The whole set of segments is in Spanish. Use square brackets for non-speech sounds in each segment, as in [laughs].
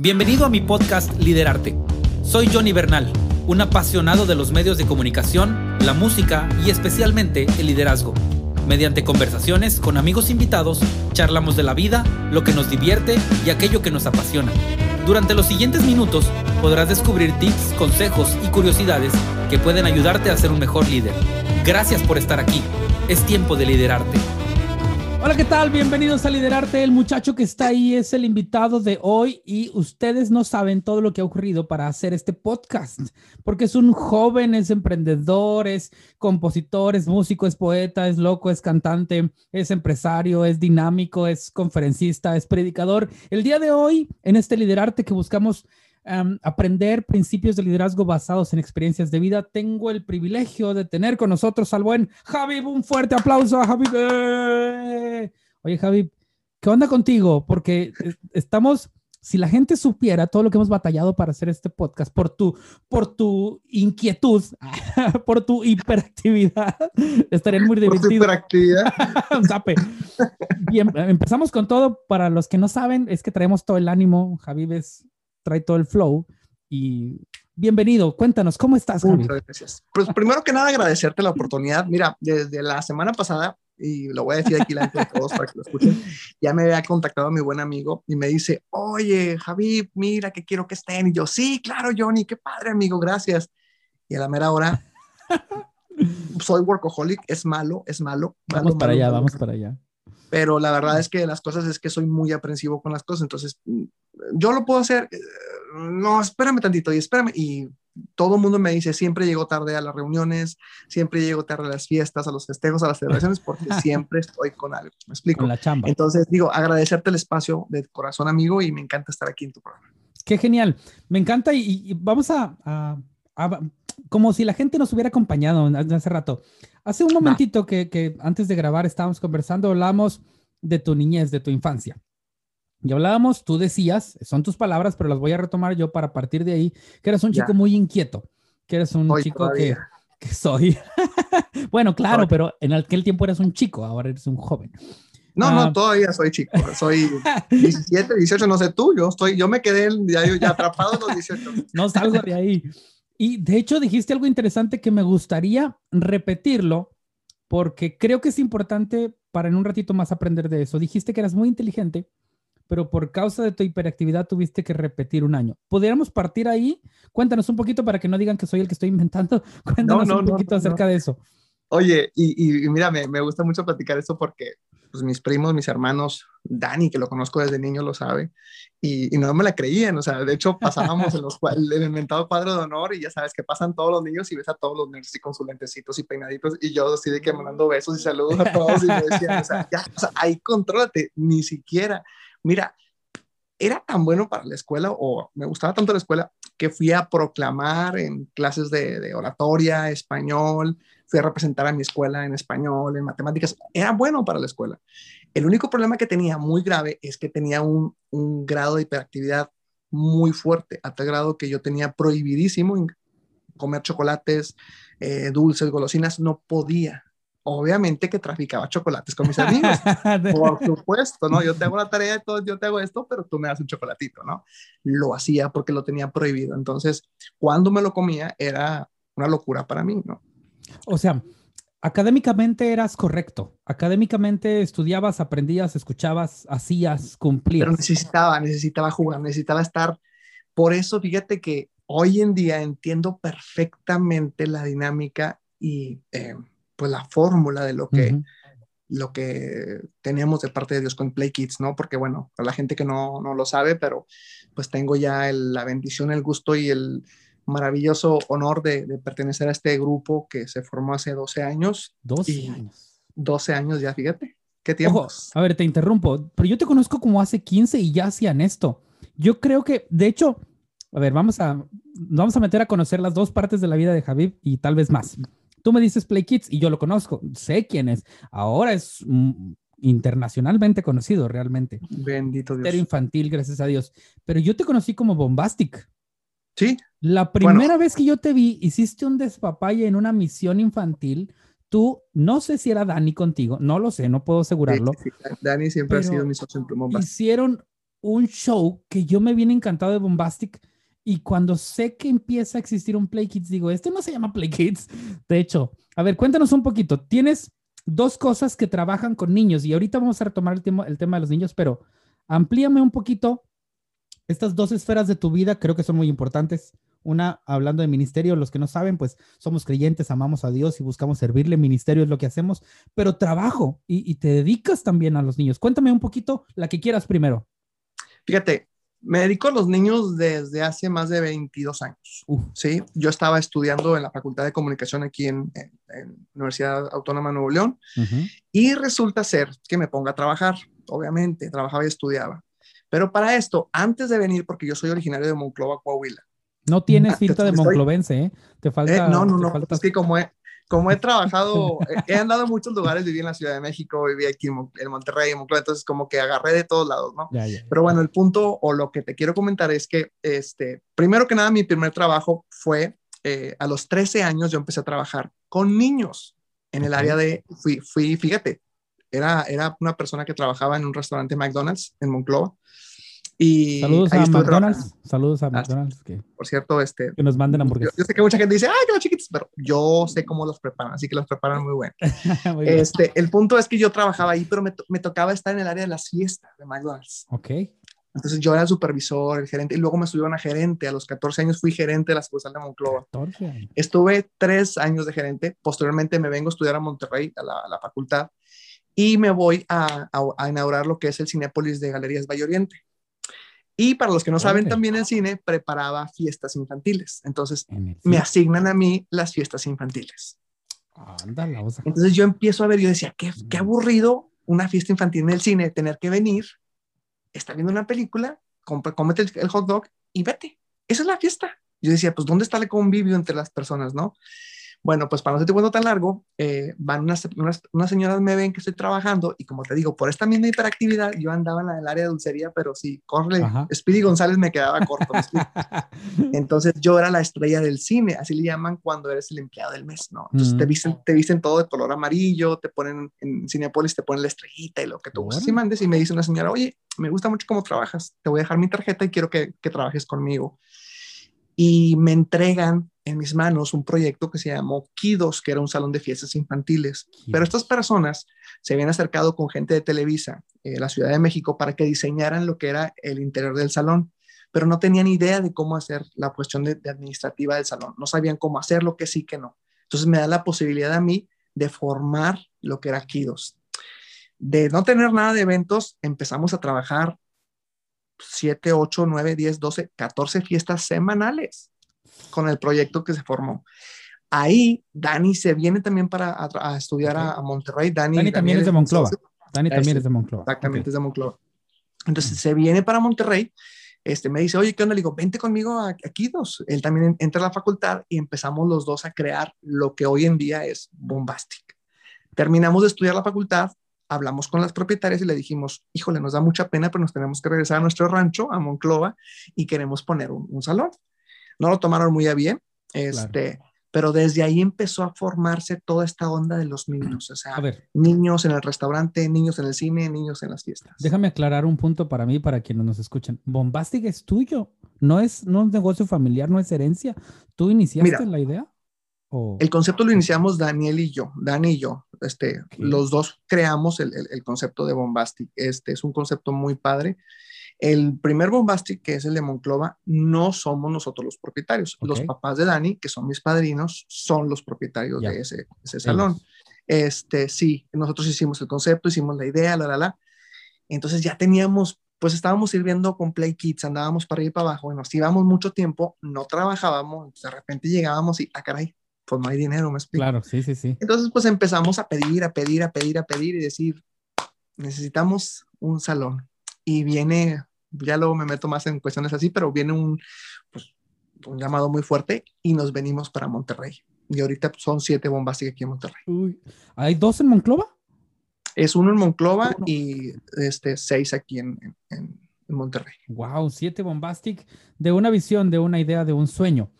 Bienvenido a mi podcast Liderarte. Soy Johnny Bernal, un apasionado de los medios de comunicación, la música y especialmente el liderazgo. Mediante conversaciones con amigos invitados, charlamos de la vida, lo que nos divierte y aquello que nos apasiona. Durante los siguientes minutos podrás descubrir tips, consejos y curiosidades que pueden ayudarte a ser un mejor líder. Gracias por estar aquí. Es tiempo de liderarte. Hola, ¿qué tal? Bienvenidos a Liderarte. El muchacho que está ahí es el invitado de hoy y ustedes no saben todo lo que ha ocurrido para hacer este podcast, porque es un joven, es emprendedor, es compositor, es músico, es poeta, es loco, es cantante, es empresario, es dinámico, es conferencista, es predicador. El día de hoy, en este Liderarte que buscamos um, aprender principios de liderazgo basados en experiencias de vida, tengo el privilegio de tener con nosotros al buen Javi. Un fuerte aplauso a Javi. ¡Eh! Oye, Javi, ¿qué onda contigo? Porque eh, estamos, si la gente supiera todo lo que hemos batallado para hacer este podcast, por tu, por tu inquietud, [laughs] por tu hiperactividad, [laughs] estaría muy divertido. Por tu hiperactividad. [laughs] Bien, empezamos con todo. Para los que no saben, es que traemos todo el ánimo. Javi es trae todo el flow. Y bienvenido, cuéntanos, ¿cómo estás? Muchas gracias. Pues primero que nada, agradecerte la oportunidad. Mira, desde la semana pasada, y lo voy a decir aquí delante de todos para que lo escuchen, ya me había contactado mi buen amigo y me dice, oye, Javi, mira que quiero que estén. Y yo, sí, claro, Johnny, qué padre, amigo, gracias. Y a la mera hora, soy workaholic, es malo, es malo. Vamos para allá, vamos para allá pero la verdad es que las cosas es que soy muy aprensivo con las cosas, entonces yo lo puedo hacer, eh, no, espérame tantito y espérame, y todo el mundo me dice, siempre llego tarde a las reuniones, siempre llego tarde a las fiestas, a los festejos, a las celebraciones, porque [laughs] siempre estoy con algo, me explico. Con la chamba. Entonces digo, agradecerte el espacio de corazón amigo y me encanta estar aquí en tu programa. Qué genial, me encanta y, vamos a, a, como si la gente nos hubiera acompañado hace rato. Hace un momentito que, que, antes de grabar estábamos conversando, hablamos de tu niñez, de tu infancia. Y hablábamos, tú decías, son tus palabras, pero las voy a retomar yo para partir de ahí, que eres un chico muy inquieto, que eres un chico que, que, soy. [laughs] bueno, claro, pero en aquel tiempo eras un chico, ahora eres un joven. No, no, ah. todavía soy chico, soy [laughs] 17, 18, no sé tú, yo estoy, yo me quedé ya, ya atrapado en los 18. [laughs] no salgo de ahí. Y de hecho dijiste algo interesante que me gustaría repetirlo porque creo que es importante para en un ratito más aprender de eso. Dijiste que eras muy inteligente, pero por causa de tu hiperactividad tuviste que repetir un año. ¿Podríamos partir ahí? Cuéntanos un poquito para que no digan que soy el que estoy inventando. [laughs] Cuéntanos un poquito acerca de eso. Oye, y, y mira, me, me, gusta mucho platicar esto porque pues mis primos, mis hermanos, Dani, que lo conozco desde niño, lo sabe, y, no me la creían, o sea, de hecho pasábamos en, los, el inventado cuadro de honor y ya sabes que pasan todos los niños y ves a todos los niños así con sus lentecitos y peinaditos y yo así de que mandando besos y saludos a todos y me decían, o sea, ya, o sea, ahí contrólate, ni siquiera, mira, era tan bueno para la escuela o me gustaba tanto la escuela que fui a proclamar en clases de, oratoria, español, fui a representar a mi escuela en español, en matemáticas, era bueno para la escuela. El único problema que tenía muy grave es que tenía un, un grado de hiperactividad muy fuerte, a tal grado que yo tenía prohibidísimo comer chocolates, eh, dulces, golosinas, no podía. Obviamente que traficaba chocolates con mis amigos, [laughs] por supuesto, ¿no? Yo te hago la tarea todo, yo te hago esto, pero tú me das un chocolatito, ¿no? Lo hacía porque lo tenía prohibido. Entonces, cuando me lo comía era una locura para mí, ¿no? O sea, académicamente eras correcto. Académicamente estudiabas, aprendías, escuchabas, hacías, cumplías. Pero necesitaba, necesitaba jugar, necesitaba estar. Por eso, fíjate que hoy en día entiendo perfectamente la dinámica y eh, pues la fórmula de lo que, lo que teníamos de parte de Dios con Play Kids, ¿no? Porque bueno, para la gente que no, no lo sabe, pero pues tengo ya la bendición, el gusto y el, maravilloso honor de, pertenecer a este grupo que se formó hace 12 años. 12 años. 12 años ya, fíjate. ¿Qué tiempo? a ver, te interrumpo, pero yo te conozco como hace 15 y ya hacían esto. Yo creo que, de hecho, a ver, vamos a, vamos a meter a conocer las dos partes de la vida de Javid y tal vez más. Tú me dices Play Kids y yo lo conozco, sé quién es. Ahora es internacionalmente conocido realmente. Bendito Dios. Era infantil, gracias a Dios. Pero yo te conocí como Bombastic. Sí. La primera vez que yo te vi, hiciste un despapalle en una misión infantil. Tú, no sé si era Dani contigo, no lo sé, no puedo asegurarlo. Dani siempre ha sido mi socio en Hicieron un show que yo me viene encantado de Bombastic y cuando sé que empieza a existir un Play Kids, digo, este no se llama Play Kids. De hecho, a ver, cuéntanos un poquito. Tienes dos cosas que trabajan con niños y ahorita vamos a retomar el tema, el tema de los niños, pero amplíame un poquito estas dos esferas de tu vida, creo que son muy importantes. Una, hablando de ministerio, los que no saben, pues somos creyentes, amamos a Dios y buscamos servirle. Ministerio es lo que hacemos, pero trabajo y, y te dedicas también a los niños. Cuéntame un poquito la que quieras primero. Fíjate, me dedico a los niños desde hace más de 22 años. ¿sí? Yo estaba estudiando en la Facultad de Comunicación aquí en, en, Universidad Autónoma de Nuevo León y resulta ser que me ponga a trabajar, obviamente, trabajaba y estudiaba. Pero para esto, antes de venir, porque yo soy originario de Monclova, Coahuila. No tienes finta de monclovense, ¿eh? Te falta. Eh, no, no, no. Falta... Es que como he, como he [laughs] trabajado, he andado en muchos lugares, viví en la Ciudad de México, viví aquí en, Monterrey, en Monclova, entonces como que agarré de todos lados, ¿no? Pero bueno, el punto o lo que te quiero comentar es que, este, primero que nada, mi primer trabajo fue eh, a los 13 años, yo empecé a trabajar con niños en el área de, fui, fui, fíjate, era, era una persona que trabajaba en un restaurante McDonald's en Monclova y Saludos a McDonald's. Saludos a ah, McDonald's. Que, por cierto, este, que nos manden hamburguesas. Yo, sé que mucha gente dice, ay, que los chiquitos, pero yo sé cómo los preparan, así que los preparan muy bueno. [laughs] este, el punto es que yo trabajaba ahí, pero me, me, tocaba estar en el área de las fiestas de McDonald's. Ok. Entonces yo era el supervisor, el gerente, y luego me subieron a gerente. A los 14 años fui gerente de la sucursal de Monclova. 14. Estuve tres años de gerente. Posteriormente me vengo a estudiar a Monterrey, a la, a la facultad, y me voy a, a, a, inaugurar lo que es el Cinépolis de Galerías Valle Oriente. Y para los que no saben, también el cine preparaba fiestas infantiles. Entonces, me asignan a mí las fiestas infantiles. Entonces yo empiezo a ver, yo decía, qué, qué aburrido una fiesta infantil en el cine, tener que venir, estar viendo una película, cómete el, el hot dog y vete. Esa es la fiesta. Yo decía, pues, ¿dónde está el convivio entre las personas, no? Bueno, pues para no hacerte cuento tan largo, eh, van unas, unas, señoras me ven que estoy trabajando y como te digo, por esta misma hiperactividad, yo andaba en el área de dulcería, pero sí, corre, Speedy González me quedaba corto. [laughs] Entonces yo era la estrella del cine, así le llaman cuando eres el empleado del mes, ¿no? Entonces te, mm. visten, te visten todo de color amarillo, te ponen en Cinepolis, te ponen la estrellita y lo que tú gustes y mandes. Y me dice una señora, oye, me gusta mucho cómo trabajas, te voy a dejar mi tarjeta y quiero que, que trabajes conmigo. Y me entregan en mis manos un proyecto que se llamó Kidos, que era un salón de fiestas infantiles. Pero estas personas se habían acercado con gente de Televisa, eh, la Ciudad de México, para que diseñaran lo que era el interior del salón, pero no tenían idea de cómo hacer la cuestión de, administrativa del salón. No sabían cómo hacerlo, que sí, que no. Entonces me da la posibilidad a mí de formar lo que era Kidos. De no tener nada de eventos, empezamos a trabajar 7, 8, 9, 10, 12, 14 fiestas semanales con el proyecto que se formó. Ahí Dani se viene también para a, estudiar a, Monterrey. Dani, también es de Monclova. Dani también es de Monclova. Exactamente, es de Monclova. Entonces se viene para Monterrey. Este, me dice, oye, ¿qué onda? Le digo, vente conmigo aquí dos. Él también entra a la facultad y empezamos los dos a crear lo que hoy en día es Bombastic. Terminamos de estudiar la facultad, hablamos con las propietarias y le dijimos, híjole, nos da mucha pena, pero nos tenemos que regresar a nuestro rancho, a Monclova, y queremos poner un salón no lo tomaron muy a bien, este, pero desde ahí empezó a formarse toda esta onda de los [clears throat] niños, o sea, niños en el restaurante, niños en el cine, niños en las fiestas. Déjame aclarar un punto para mí, para quienes nos escuchan. Bombastic es tuyo, no es, no un negocio familiar, no es herencia. ¿Tú iniciaste la idea? El concepto lo iniciamos Daniel y yo, Dani y yo, este, los dos creamos el, el, concepto de Bombastic. Este es un concepto muy padre. El primer Bombastic, que es el de Monclova, no somos nosotros los propietarios. Los papás de Dani, que son mis padrinos, son los propietarios de ese, salón. Este, sí, nosotros hicimos el concepto, hicimos la idea, la, la, la. Entonces ya teníamos, pues estábamos sirviendo con Play Kids, andábamos para ir para abajo, nos íbamos mucho tiempo, no trabajábamos, de repente llegábamos y, ah, caray, pues no hay dinero, me explico. Claro, sí, sí, sí. Entonces, pues empezamos a pedir, a pedir, a pedir, a pedir y decir, necesitamos un salón. Y viene ya luego me meto más en cuestiones así, pero viene un, pues, un llamado muy fuerte y nos venimos para Monterrey. Y ahorita pues, son siete bombastic aquí en Monterrey. ¿Hay dos en Monclova? Es uno en Monclova y este, seis aquí en, en, Monterrey. Wow, siete bombastic de una visión, de una idea, de un sueño.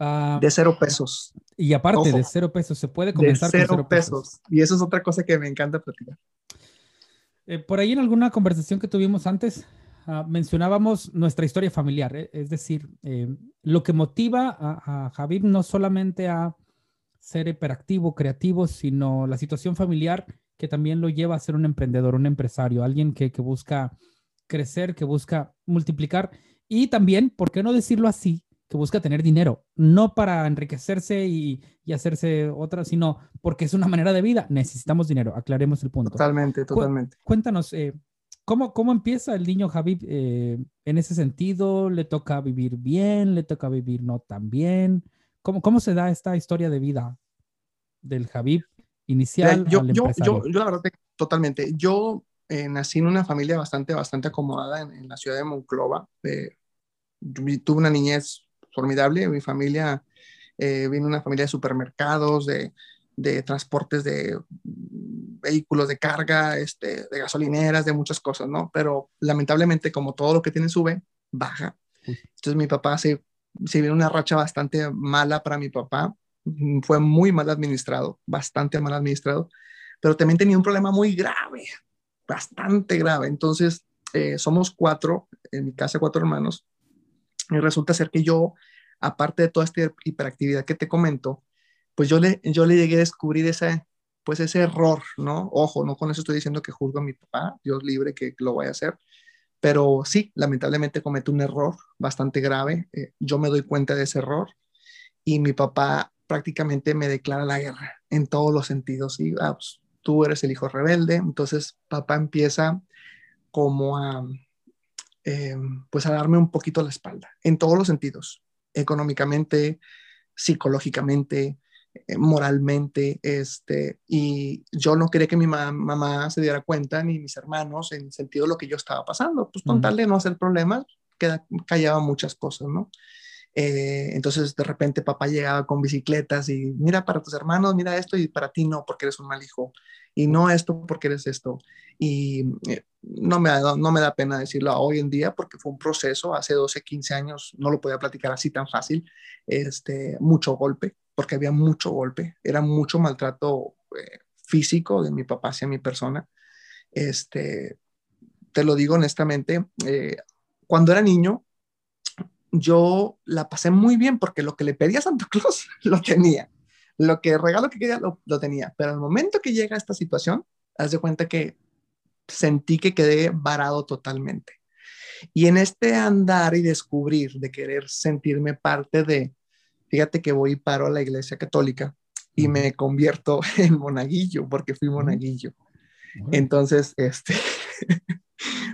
Ah, de cero pesos. Y aparte de cero pesos, se puede comenzar de cero con cero pesos. Y eso es otra cosa que me encanta platicar. Eh, por ahí en alguna conversación que tuvimos antes, ah, mencionábamos nuestra historia familiar, eh, es decir, eh, lo que motiva a, a no solamente a ser hiperactivo, creativo, sino la situación familiar que también lo lleva a ser un emprendedor, un empresario, alguien que, busca crecer, que busca multiplicar y también, ¿por qué no decirlo así? Que busca tener dinero, no para enriquecerse y, hacerse otra, sino porque es una manera de vida. Necesitamos dinero, aclaremos el punto. Totalmente, totalmente. cuéntanos, eh, ¿cómo, ¿cómo empieza el niño Javi eh, en ese sentido? ¿Le toca vivir bien? ¿Le toca vivir no tan bien? ¿Cómo, cómo se da esta historia de vida del Javi inicial. Yo, yo, yo, yo, la verdad, totalmente. Yo eh, nací en una familia bastante, bastante acomodada en, la ciudad de Monclova. Tuve una niñez formidable. Mi familia eh, vino una familia de supermercados, de, de transportes de vehículos de carga, este, de gasolineras, de muchas cosas, ¿no? Pero lamentablemente, como todo lo que tiene sube, baja. Entonces mi papá se, se vino una racha bastante mala para mi papá Mm, fue muy mal administrado, bastante mal administrado, pero también tenía un problema muy grave, bastante grave. Entonces, eh, somos cuatro, en mi casa cuatro hermanos, y resulta ser que yo, aparte de toda esta hiperactividad que te comento, pues yo le, yo le llegué a descubrir ese, pues ese error, ¿no? Ojo, no con eso estoy diciendo que juzgo a mi papá, Dios libre que lo vaya a hacer, pero sí, lamentablemente cometí un error bastante grave, eh, yo me doy cuenta de ese error y mi papá prácticamente me declara la guerra en todos los sentidos. Y ah, pues, tú eres el hijo rebelde. Entonces papá empieza como a, eh, pues a darme un poquito la espalda en todos los sentidos, económicamente, psicológicamente, eh, moralmente, este, y yo no quería que mi mamá se diera cuenta, ni mis hermanos, en el sentido de lo que yo estaba pasando, pues con tal de no hacer problemas, queda, callaba muchas cosas, ¿no? Eh, entonces de repente papá llegaba con bicicletas y mira para tus hermanos, mira esto y para ti no, porque eres un mal hijo. Y no esto porque eres esto. Y eh, no, me da, no me da pena decirlo hoy en día porque fue un proceso, hace 12, 15 años no lo podía platicar así tan fácil, este, mucho golpe, porque había mucho golpe, era mucho maltrato eh, físico de mi papá hacia mi persona. Este, te lo digo honestamente, cuando era niño, yo la pasé muy bien porque lo que le pedía a Santa Claus [laughs] lo tenía. Lo que regalo que quería lo, tenía. Pero al momento que llega esta situación, haz de cuenta que sentí que quedé varado totalmente. Y en este andar y descubrir, de querer sentirme parte de, fíjate que voy y paro a la iglesia católica y me convierto [laughs] en monaguillo, porque fui monaguillo. Entonces, este, [laughs]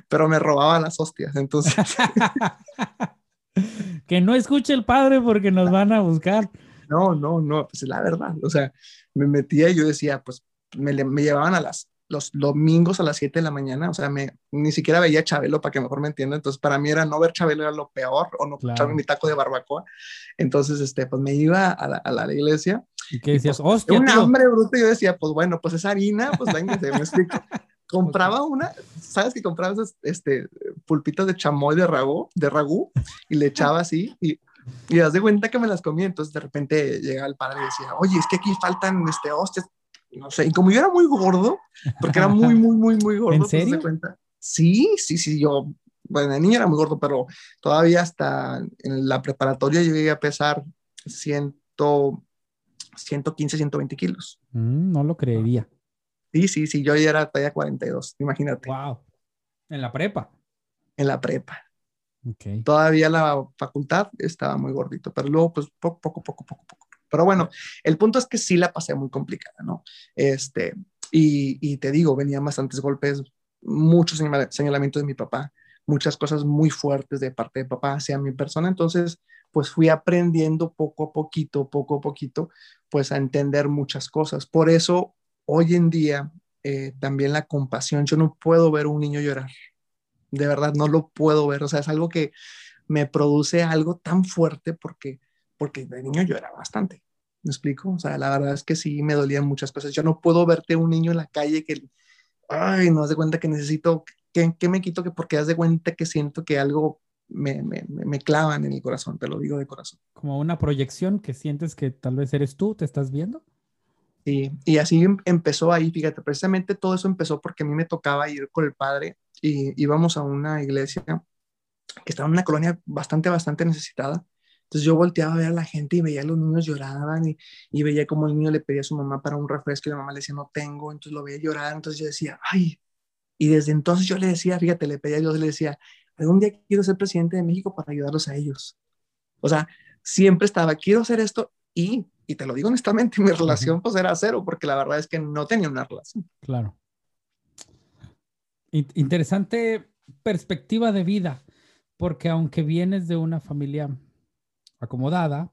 pero me robaba las hostias, entonces. Que no escuche el padre porque nos van a buscar. No, no, no, pues la verdad, o sea, me metía y yo decía, pues me, me llevaban a las, los domingos a las 7 de la mañana, o sea, me, ni siquiera veía Chabelo para que mejor me entienda, entonces para mí era no ver Chabelo era lo peor, o no claro. mi taco de barbacoa, entonces, este, pues me iba a la, a la iglesia. ¿Y qué decías? Pues, Hostia, un hambre bruto, yo decía, pues bueno, pues es harina, pues venga, me explico. Compraba una, ¿sabes que compraba esas este, pulpitas de chamoy de ragú, de ragú y le echaba así y, y das de cuenta que me las comía. Entonces de repente llega el padre y decía, oye, es que aquí faltan este, hostias. No sé, y como yo era muy gordo, porque era muy, muy, muy, muy [laughs] gordo. ¿En serio? cuenta? Sí, sí, sí, yo, bueno, de niño era muy gordo, pero todavía hasta en la preparatoria llegué a pesar 100, 115, 120 kilos. Mm, no lo creería. Sí, sí, sí, yo ya era talla 42, imagínate. Wow. En la prepa. En la prepa. Okay. Todavía la facultad estaba muy gordito, pero luego pues poco, poco, poco, poco, poco. Pero bueno, el punto es que sí la pasé muy complicada, ¿no? Este, y, y te digo, venían bastantes golpes, muchos señalamientos de mi papá, muchas cosas muy fuertes de parte de papá hacia mi persona, entonces pues fui aprendiendo poco a poquito, poco a poquito, pues a entender muchas cosas. Por eso hoy en día eh, también la compasión, yo no puedo ver un niño llorar, de verdad no lo puedo ver, o sea, es algo que me produce algo tan fuerte porque, porque de niño llora bastante, ¿me explico? O sea, la verdad es que sí me dolían muchas cosas, yo no puedo verte un niño en la calle que, ay, no das de cuenta que necesito, que, que me quito que porque das de cuenta que siento que algo me, me, me, clavan en el corazón, te lo digo de corazón. Como una proyección que sientes que tal vez eres tú, te estás viendo. Y así em, empezó ahí, fíjate, precisamente todo eso empezó porque a mí me tocaba ir con el padre y íbamos a una iglesia que estaba en una colonia bastante, bastante necesitada. Entonces yo volteaba a ver a la gente y veía a los niños lloraban y, y veía como el niño le pedía a su mamá para un refresco y la mamá le decía no tengo, entonces lo veía llorar, entonces yo decía, ay, y desde entonces yo le decía, fíjate, le pedía a Dios, le decía, algún día quiero ser presidente de México para ayudarlos a ellos. O sea, siempre estaba, quiero hacer esto y, y te lo digo honestamente, mi relación pues era cero, porque la verdad es que no tenía una relación. Claro. Interesante perspectiva de vida, porque aunque vienes de una familia acomodada,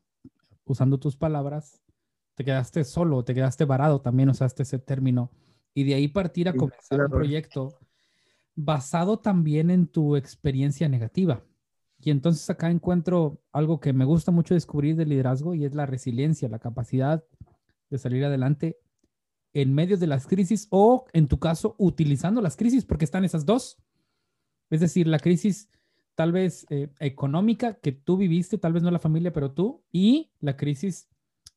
usando tus palabras, te quedaste solo, te quedaste varado, también usaste ese término, y de ahí partir a comenzar un proyecto basado también en tu experiencia negativa. Y entonces acá encuentro algo que me gusta mucho descubrir del liderazgo y es la resiliencia, la capacidad de salir adelante en medio de las crisis o, en tu caso, utilizando las crisis, porque están esas dos. Es decir, la crisis tal vez eh, económica que tú viviste, tal vez no la familia, pero tú, y la crisis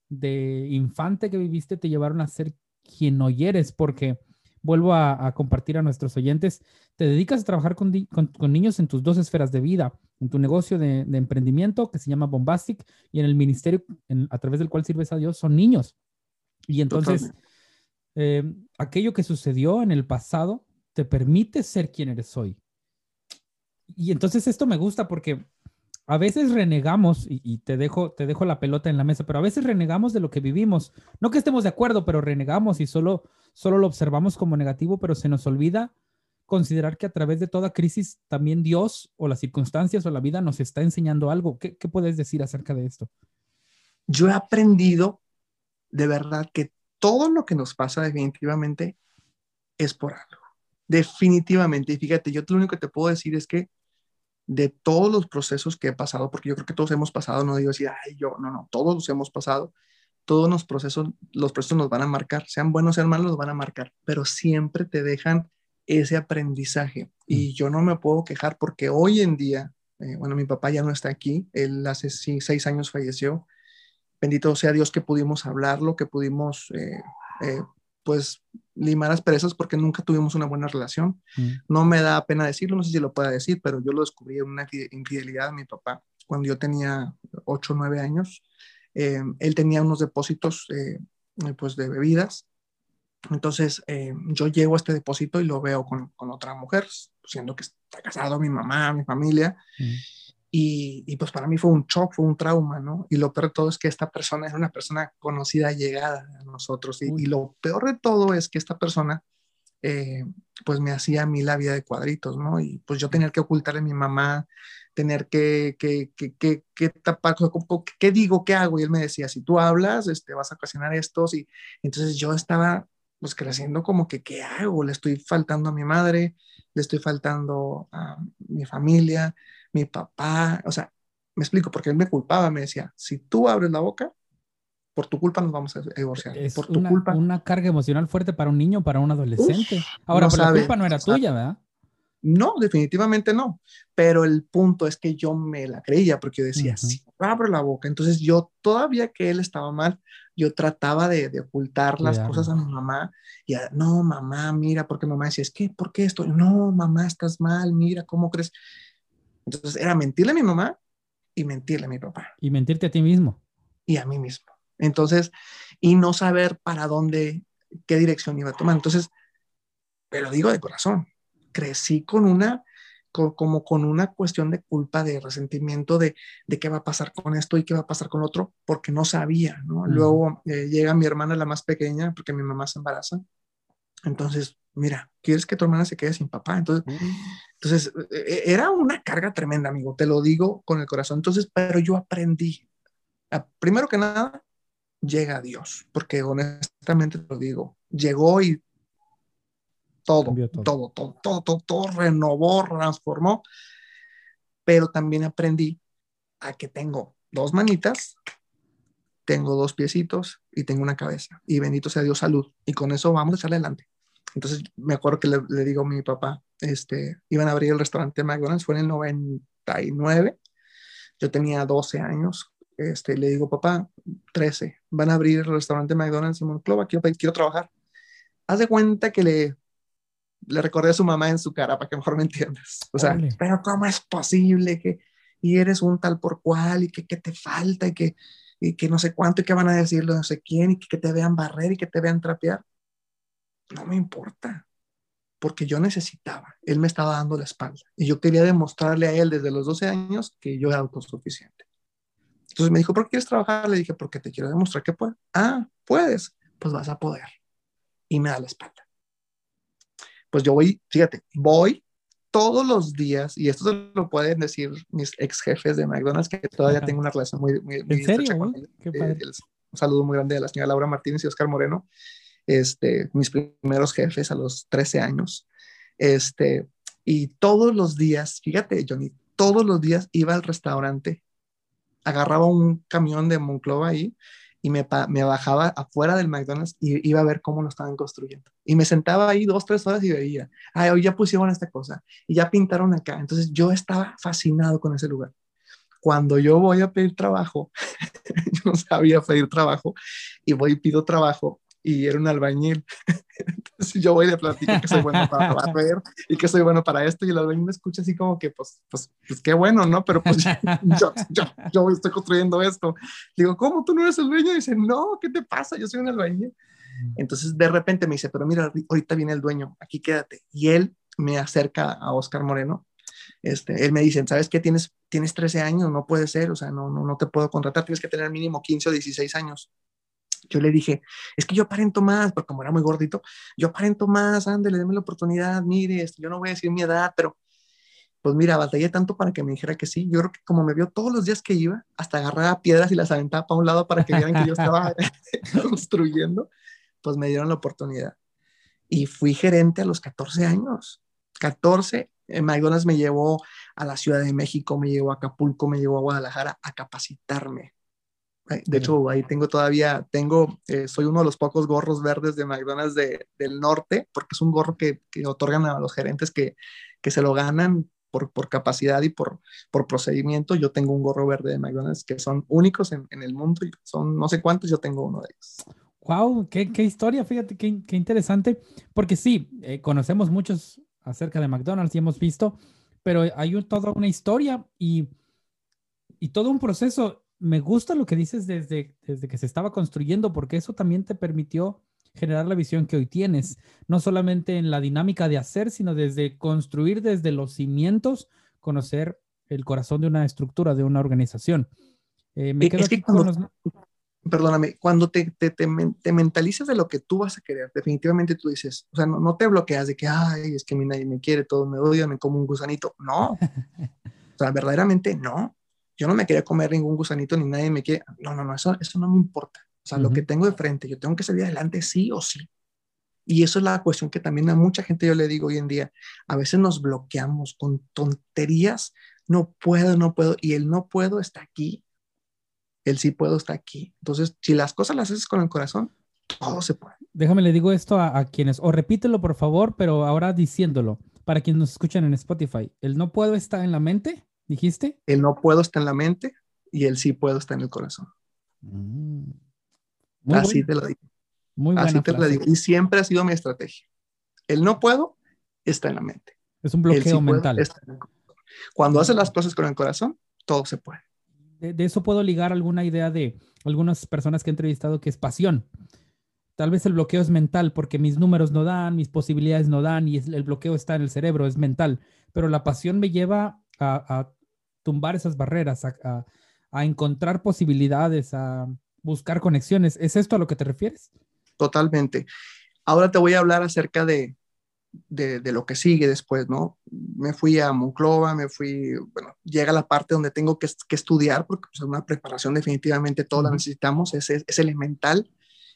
de infante que viviste te llevaron a ser quien no eres, porque vuelvo a, compartir a nuestros oyentes, te dedicas a trabajar con, niños en tus dos esferas de vida, en tu negocio de, emprendimiento que se llama Bombastic y en el ministerio a través del cual sirves a Dios, son niños. Y entonces, eh, aquello que sucedió en el pasado te permite ser quien eres hoy. Y entonces esto me gusta porque a veces renegamos, y, te, dejo, te dejo la pelota en la mesa, pero a veces renegamos de lo que vivimos. No que estemos de acuerdo, pero renegamos y solo, solo lo observamos como negativo, pero se nos olvida considerar que a través de toda crisis también Dios o las circunstancias o la vida nos está enseñando algo. ¿Qué, qué puedes decir acerca de esto? Yo he aprendido de verdad que todo lo que nos pasa definitivamente es por algo. Definitivamente. Y fíjate, yo lo único que te puedo decir es que de todos los procesos que he pasado, porque yo creo que todos hemos pasado, no digo así, ay, yo, no, no, todos los hemos pasado, todos los procesos, los procesos nos van a marcar, sean buenos, sean malos, nos van a marcar, pero siempre te dejan ese aprendizaje. Y mm. yo no me puedo quejar porque hoy en día, eh, bueno, mi papá ya no está aquí, él hace seis años falleció. Bendito sea Dios que pudimos hablarlo, que pudimos eh, eh, pues limar las perezas porque nunca tuvimos una buena relación. Mm. No me da pena decirlo, no sé si lo pueda decir, pero yo lo descubrí en una infidelidad de mi papá cuando yo tenía 8 o 9 años. Eh, él tenía unos depósitos eh, pues de bebidas. Entonces eh, yo llego a este depósito y lo veo con, con, otra mujer, siendo que está casado mi mamá, mi familia. Mm. Y, pues para mí fue un shock, fue un trauma, ¿no? Y lo peor de todo es que esta persona era una persona conocida, llegada a nosotros. Y, lo peor de todo es que esta persona, eh, pues me hacía a mí la vida de cuadritos, ¿no? Y pues yo tenía que ocultarle a mi mamá, tener que, que, que, que, que tapar, ¿qué digo? ¿Qué hago? Y él me decía, si tú hablas, este, vas a ocasionar estos. Y entonces yo estaba pues creciendo como que, ¿qué hago? Le estoy faltando a mi madre, le estoy faltando a mi familia, mi papá, o sea, me explico, porque él me culpaba, me decía, si tú abres la boca, por tu culpa nos vamos a divorciar. Es por tu una, culpa. una carga emocional fuerte para un niño, para un adolescente. Ahora, no la culpa no era tuya, ¿verdad? No, definitivamente no. Pero el punto es que yo me la creía porque yo decía, si abro la boca, entonces yo todavía que él estaba mal, yo trataba de, de ocultar las cosas a mi mamá. Y no, mamá, mira, porque mamá decía, es que, ¿por qué esto? No, mamá, estás mal, mira, ¿cómo crees? Entonces era mentirle a mi mamá y mentirle a mi papá. Y mentirte a ti mismo. Y a mí mismo. Entonces, y no saber para dónde, qué dirección iba a tomar. Entonces, pero digo de corazón, crecí con una, como con una cuestión de culpa, de resentimiento, de, de, qué va a pasar con esto y qué va a pasar con otro, porque no sabía, ¿no? Luego eh, llega mi hermana, la más pequeña, porque mi mamá se embaraza. Entonces, mira, ¿quieres que tu hermana se quede sin papá? Entonces, entonces e, e, era una carga tremenda, amigo, te lo digo con el corazón. Entonces, pero yo aprendí, primero que nada, llega a Dios, porque honestamente te lo digo, llegó y todo, todo, todo, todo, todo, todo renovó, transformó, pero también aprendí a que tengo dos manitas, tengo dos piecitos y tengo una cabeza. Y bendito sea Dios salud. Y con eso vamos a echarle adelante. Entonces me acuerdo que le, digo a mi papá, este, iban a abrir el restaurante McDonald's, fue en el 99, yo tenía 12 años, este, le digo, papá, 13, van a abrir el restaurante McDonald's en Monclova, quiero, quiero trabajar. Haz de cuenta que le le recordé a su mamá en su cara para que mejor me entiendas. O sea, pero ¿cómo es posible que y eres un tal por cual y que, que te falta y que, y que no sé cuánto y que van a decir no sé quién y que, que te vean barrer y que te vean trapear? No me importa, porque yo necesitaba. Él me estaba dando la espalda y yo quería demostrarle a él desde los 12 años que yo era autosuficiente. Entonces me dijo, ¿por qué quieres trabajar? Le dije, porque te quiero demostrar que puedo. Ah, puedes, pues vas a poder. Y me da la espalda pues yo voy, fíjate, voy todos los días, y esto se lo pueden decir mis ex jefes de McDonald's, que todavía tengo una relación muy, muy, ¿En serio? Qué padre. un saludo muy grande a la señora Laura Martínez y Oscar Moreno, este, mis primeros jefes a los 13 años. Este, y todos los días, fíjate, Johnny, todos los días iba al restaurante, agarraba un camión de Monclova ahí y me, bajaba afuera del McDonald's y iba a ver cómo lo estaban construyendo. Y me sentaba ahí dos, tres horas y veía, ay, hoy ya pusieron esta cosa y ya pintaron acá. Entonces yo estaba fascinado con ese lugar. Cuando yo voy a pedir trabajo, [laughs] yo no sabía pedir trabajo y voy y pido trabajo y era un albañil. [laughs] Entonces yo voy de platicar que soy bueno para [laughs] barrer y que soy bueno para esto y el albañil me escucha así como que pues, pues, pues qué bueno, ¿no? Pero pues yo, yo, yo, estoy construyendo esto. Digo, ¿cómo tú no eres el dueño? Y dice, no, ¿qué te pasa? Yo soy un albañil. Entonces de repente me dice, pero mira, ahorita viene el dueño, aquí quédate. Y él me acerca a Oscar Moreno. Este, él me dice, ¿sabes qué? Tienes, tienes 13 años, no puede ser, o sea, no, no, no te puedo contratar, tienes que tener mínimo 15 o 16 años. Yo le dije, es que yo aparento más, porque como era muy gordito, yo aparento más, ándale, déme la oportunidad, mire, este, yo no voy a decir mi edad, pero pues mira, batallé tanto para que me dijera que sí. Yo creo que como me vio todos los días que iba, hasta agarraba piedras y las aventaba para un lado para que vieran que yo estaba [laughs] construyendo, pues me dieron la oportunidad. Y fui gerente a los 14 años. 14, en McDonald's me llevó a la Ciudad de México, me llevó a Acapulco, me llevó a Guadalajara a capacitarme. De hecho, ahí tengo todavía, tengo, eh, soy uno de los pocos gorros verdes de McDonald's del norte, porque es un gorro que, que otorgan a los gerentes que, que se lo ganan por, por, capacidad y por, por procedimiento. Yo tengo un gorro verde de McDonald's que son únicos en, en el mundo y son no sé cuántos, yo tengo uno de ellos. Wow, qué, qué historia, fíjate, qué, qué interesante, porque sí, eh, conocemos muchos acerca de McDonald's y hemos visto, pero hay un, toda una historia y, y todo un proceso me gusta lo que dices desde, desde que se estaba construyendo, porque eso también te permitió generar la visión que hoy tienes, no solamente en la dinámica de hacer, sino desde construir desde los cimientos, conocer el corazón de una estructura, de una organización. Eh, me quedo cuando, Perdóname, cuando te, te, te, mentalizas de lo que tú vas a querer, definitivamente tú dices, o sea, no, no te bloqueas de que, ay, es que a mí nadie me quiere, todos me odian, me como un gusanito. No, [laughs] o sea, verdaderamente no yo no me quería comer ningún gusanito ni nadie me quiere. No, no, no, eso, eso no me importa. O sea, lo que tengo de frente, yo tengo que salir adelante sí o sí. Y eso es la cuestión que también a mucha gente yo le digo hoy en día. A veces nos bloqueamos con tonterías. No puedo, no puedo. Y el no puedo está aquí. El sí puedo está aquí. Entonces, si las cosas las haces con el corazón, todo se puede. Déjame le digo esto a, a quienes, o repítelo por favor, pero ahora diciéndolo, para quienes nos escuchan en Spotify. El no puedo está en la mente dijiste? El no puedo está en la mente y el sí puedo está en el corazón. Mm. Así te lo digo. Muy Así te lo digo. Y siempre ha sido mi estrategia. El no puedo está en la mente. Es un bloqueo mental. Cuando haces las cosas con el corazón, todo se puede. De, eso puedo ligar alguna idea de algunas personas que he entrevistado que es pasión. Tal vez el bloqueo es mental porque mis números no dan, mis posibilidades no dan y el bloqueo está en el cerebro, es mental. Pero la pasión me lleva a tumbar esas barreras, a, encontrar posibilidades, a buscar conexiones. ¿Es esto a lo que te refieres? Totalmente. Ahora te voy a hablar acerca de, de, lo que sigue después, ¿no? Me fui a Monclova, me fui, bueno, llega la parte donde tengo que, estudiar, porque pues, una preparación definitivamente toda la necesitamos, es, es, elemental.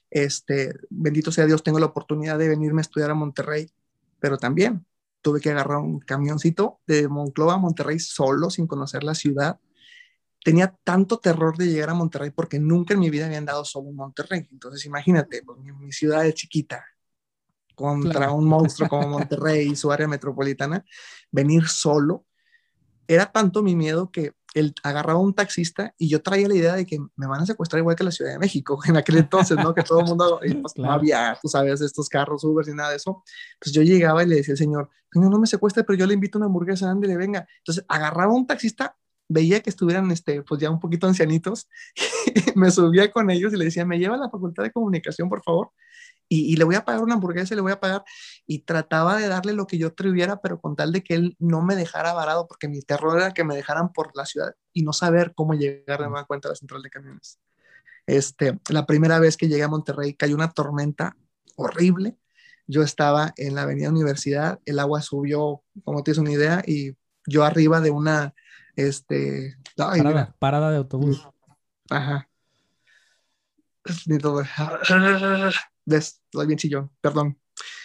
Este, bendito sea Dios, tengo la oportunidad de venirme a estudiar a Monterrey, pero también tuve que agarrar un camioncito de Monclova a Monterrey solo, sin conocer la ciudad. Tenía tanto terror de llegar a Monterrey porque nunca en mi vida había andado solo en Monterrey. Entonces, imagínate, pues, mi, ciudad es chiquita contra un monstruo como Monterrey y su área metropolitana, venir solo. Era tanto mi miedo que él agarraba a un taxista y yo traía la idea de que me van a secuestrar igual que la Ciudad de México [laughs] en aquel entonces, ¿no? Que todo el mundo, pues, no había, tú sabes, estos carros, Uber y nada de eso. Pues yo llegaba y le decía al señor, señor, no me secuestre, pero yo le invito una hamburguesa, le venga. Entonces agarraba a un taxista, veía que estuvieran, este, pues ya un poquito ancianitos, [laughs] me subía con ellos y le decía, me lleva a la facultad de comunicación, por favor y, le voy a pagar una hamburguesa y le voy a pagar. Y trataba de darle lo que yo tuviera, pero con tal de que él no me dejara varado, porque mi terror era que me dejaran por la ciudad y no saber cómo llegar de nueva cuenta a la central de camiones. Este, la primera vez que llegué a Monterrey cayó una tormenta horrible. Yo estaba en la avenida Universidad, el agua subió, como tienes una idea, y yo arriba de una, este, parada, parada de autobús. Ajá. Ves, estoy bien chillón, perdón.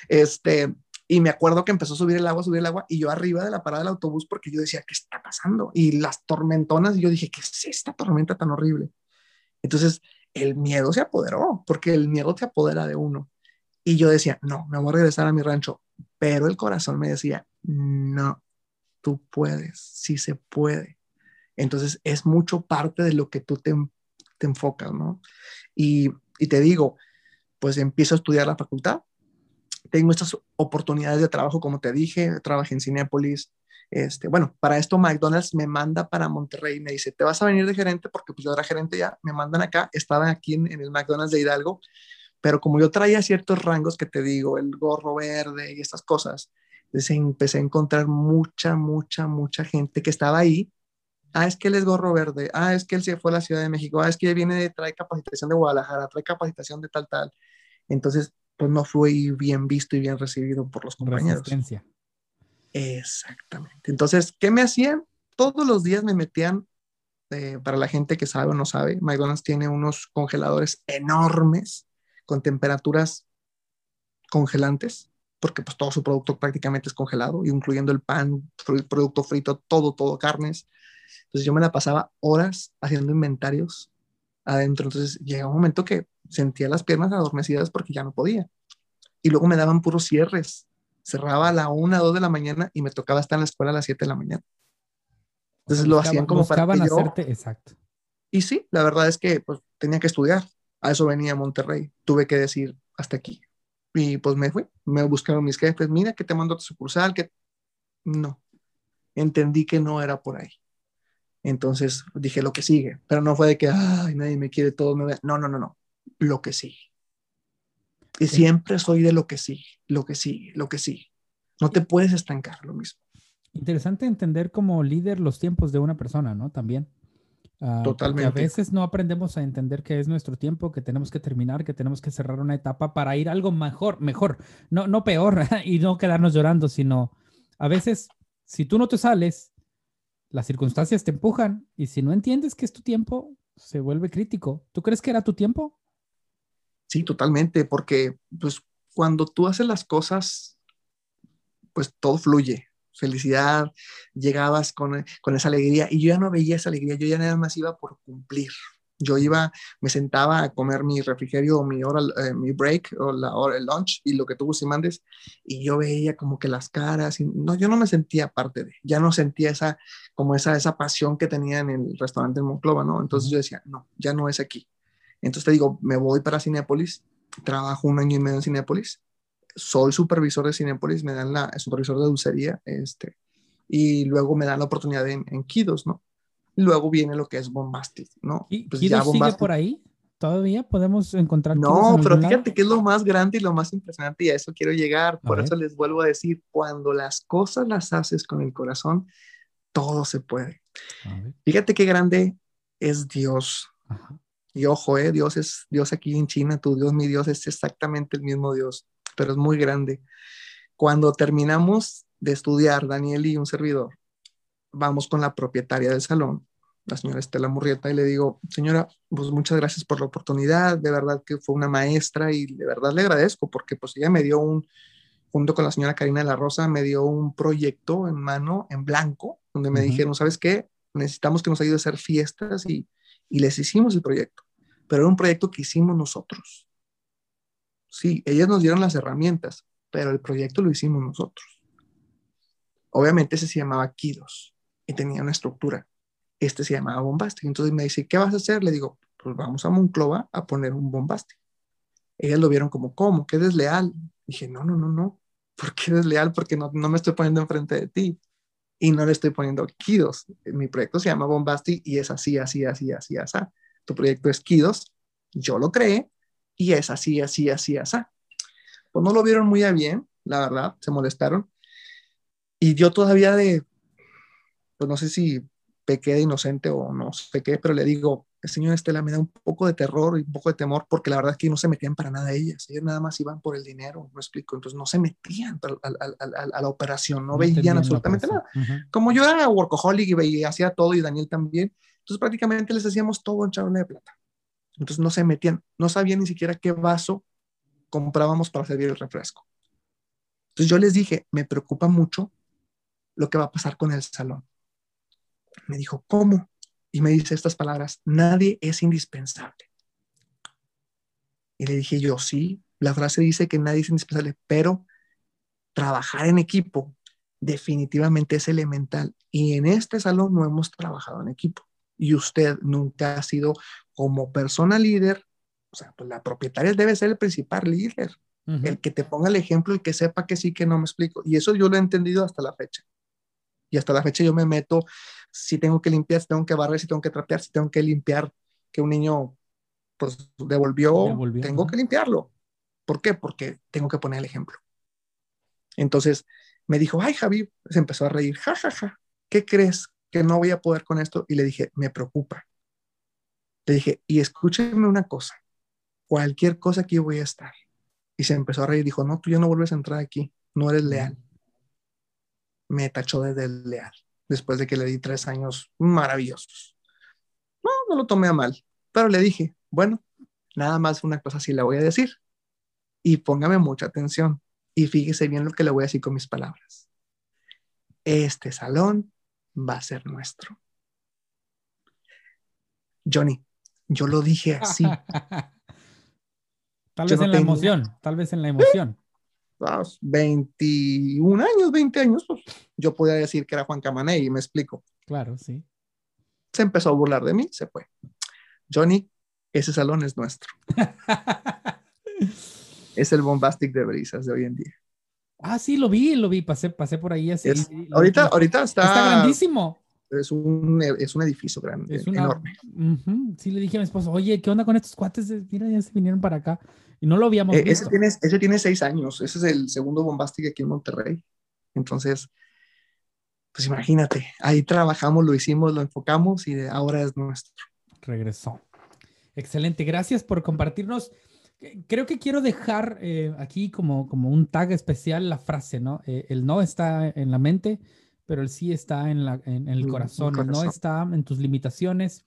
Este, y me acuerdo que empezó a subir el agua, subir el agua, y yo arriba de la parada del autobús porque yo decía, ¿qué está pasando? Y las tormentonas, y yo dije, ¿qué es esta tormenta tan horrible? Entonces, el miedo se apoderó, porque el miedo te apodera de uno. Y yo decía, no, me voy a regresar a mi rancho, pero el corazón me decía, no, tú puedes, sí se puede. Entonces, es mucho parte de lo que tú te, te enfocas, ¿no? Y, y te digo, pues empiezo a estudiar la facultad. Tengo estas oportunidades de trabajo, como te dije, trabajé en Cinépolis. Este, bueno, para esto McDonald's me manda para Monterrey, me dice, te vas a venir de gerente porque pues yo era gerente ya, me mandan acá, estaba aquí en, el McDonald's de Hidalgo, pero como yo traía ciertos rangos que te digo, el gorro verde y estas cosas, entonces empecé a encontrar mucha, mucha, mucha gente que estaba ahí. Ah, es que él es gorro verde. Ah, es que él se fue a la Ciudad de México. Ah, es que viene de, trae capacitación de Guadalajara, trae capacitación de tal, tal. Entonces, pues no fue bien visto y bien recibido por los compañeros. Resistencia. Exactamente. Entonces, ¿qué me hacían? Todos los días me metían, eh, para la gente que sabe o no sabe, McDonald's tiene unos congeladores enormes con temperaturas congelantes, porque pues todo su producto prácticamente es congelado, incluyendo el pan, el producto frito, todo, todo, carnes. Entonces yo me la pasaba horas haciendo inventarios adentro. Entonces llega un momento que sentía las piernas adormecidas porque ya no podía. Y luego me daban puros cierres. Cerraba a la una, dos de la mañana y me tocaba estar en la escuela a las siete de la mañana. Entonces lo hacían como para que yo... hacerte, exacto. Y sí, la verdad es que pues, tenía que estudiar. A eso venía Monterrey. Tuve que decir hasta aquí. Y pues me fui. Me buscaron mis jefes. Mira que te mando a tu sucursal. Que no. Entendí que no era por ahí. Entonces dije lo que sigue, pero no fue de que, ay, nadie me quiere, todo me No, no, no, no, lo que sigue. Y siempre soy de lo que sigue, lo que sigue, lo que sigue. No te puedes estancar lo mismo. Interesante entender como líder los tiempos de una persona, ¿no? También. Uh, Totalmente. A veces no aprendemos a entender que es nuestro tiempo, que tenemos que terminar, que tenemos que cerrar una etapa para ir algo mejor, mejor, no, no peor [laughs] y no quedarnos llorando, sino a veces si tú no te sales, las circunstancias te empujan y si no entiendes que es tu tiempo, se vuelve crítico. ¿Tú crees que era tu tiempo? Sí, totalmente, porque pues cuando tú haces las cosas, pues todo fluye. Felicidad, llegabas con, con esa alegría y yo ya no veía esa alegría, yo ya nada más iba por cumplir. Yo iba, me sentaba a comer mi refrigerio o mi hora, eh, mi break o la hora, el lunch y lo que tú y mandes y yo veía como que las caras y no, yo no me sentía parte de, ya no sentía esa, como esa, esa pasión que tenía en el restaurante en Monclova, ¿no? Entonces yo decía, no, ya no es aquí. Entonces te digo, me voy para Cinépolis, trabajo un año y medio en Cinépolis, soy supervisor de Cinépolis, me dan la, supervisor de dulcería, este, y luego me dan la oportunidad en, en Kidos, ¿no? Luego viene lo que es Bombastic, ¿no? ¿Y pues sigue por ahí? ¿Todavía podemos encontrar? No, pero fíjate que es lo más grande y lo más impresionante y a eso quiero llegar. Por eso les vuelvo a decir, cuando las cosas las haces con el corazón, todo se puede. Fíjate qué grande es Dios. Y ojo, eh, Dios es Dios aquí en China, tu Dios, mi Dios es exactamente el mismo Dios, pero es muy grande. Cuando terminamos de estudiar, Daniel y un servidor, vamos con la propietaria del salón, la señora Estela Murrieta, y le digo, señora, pues muchas gracias por la oportunidad, de verdad que fue una maestra y de verdad le agradezco porque pues ella me dio un, junto con la señora Karina de la Rosa, me dio un proyecto en mano, en blanco, donde me dijeron, ¿sabes qué? Necesitamos que nos ayude a hacer fiestas y, y les hicimos el proyecto, pero era un proyecto que hicimos nosotros. Sí, ellas nos dieron las herramientas, pero el proyecto lo hicimos nosotros. Obviamente ese se llamaba Kidos y tenía una estructura. Este se llamaba Bombastic. Entonces me dice, ¿qué vas a hacer? Le digo, pues vamos a Monclova a poner un Bombastic. Ellas lo vieron como, ¿cómo? ¿Qué desleal? Dije, no, no, no, no. ¿Por qué desleal? Porque no, no me estoy poniendo enfrente de ti y no le estoy poniendo Kidos. Mi proyecto se llama Bombastic y es así, así, así, así, así. Tu proyecto es Kidos, yo lo creé y es así, así, así, así. Pues no lo vieron muy bien, la verdad, se molestaron. Y yo todavía de, pues no sé si pequé de inocente o no sé qué, pero le digo, el señor Estela me da un poco de terror y un poco de temor porque la verdad es que no se metían para nada ellas, ellas nada más iban por el dinero, no explico, entonces no se metían a, la operación, no, veían absolutamente nada. Como yo era workaholic y veía, hacía todo y Daniel también, entonces prácticamente les hacíamos todo en charla de plata. Entonces no se metían, no sabían ni siquiera qué vaso comprábamos para servir el refresco. Entonces yo les dije, me preocupa mucho lo que va a pasar con el salón. Me dijo, ¿cómo? Y me dice estas palabras, nadie es indispensable. Y le dije yo, sí, la frase dice que nadie es indispensable, pero trabajar en equipo definitivamente es elemental. Y en este salón no hemos trabajado en equipo. Y usted nunca ha sido como persona líder, o sea, pues la propietaria debe ser el principal líder, el que te ponga el ejemplo, el que sepa que sí, que no me explico. Y eso yo lo he entendido hasta la fecha. Y hasta la fecha yo me meto, si tengo que limpiar, si tengo que barrer, si tengo que trapear, si tengo que limpiar, que un niño pues devolvió, tengo que limpiarlo. ¿Por qué? Porque tengo que poner el ejemplo. Entonces me dijo, ay Javi, se empezó a reír, ja, ja, ja, ¿qué crees que no voy a poder con esto? Y le dije, me preocupa. Le dije, y escúcheme una cosa, cualquier cosa aquí voy a estar. Y se empezó a reír, dijo, no, tú ya no vuelves a entrar aquí, no eres leal me tachó de desleal después de que le di tres años maravillosos. No, no lo tomé a mal, pero le dije, bueno, nada más una cosa sí le voy a decir y póngame mucha atención y fíjese bien lo que le voy a decir con mis palabras. Este salón va a ser nuestro. Johnny, yo lo dije así. [laughs] tal vez en la emoción, tal vez en la emoción. 21 años, 20 años, pues yo podía decir que era Juan Camané y me explico. Claro, sí. Se empezó a burlar de mí, se fue. Johnny, ese salón es nuestro. [laughs] es el bombastic de brisas de hoy en día. Ah, sí, lo vi, lo vi, pasé, pasé por ahí así. ahorita, ahorita está. Está grandísimo. Es un, es un edificio grande, es enorme. Sí, le dije a mi esposo, oye, ¿qué onda con estos cuates? Mira, ya se vinieron para acá. Y no lo habíamos eh, visto. Ese tiene, ese tiene seis años. Ese es el segundo Bombastic aquí en Monterrey. Entonces, pues imagínate, ahí trabajamos, lo hicimos, lo enfocamos y ahora es nuestro. Regresó. Excelente. Gracias por compartirnos. Creo que quiero dejar eh, aquí como, como un tag especial la frase, ¿no? Eh, el no está en la mente, pero el sí está en, la, en, el, corazón. el no está en tus limitaciones,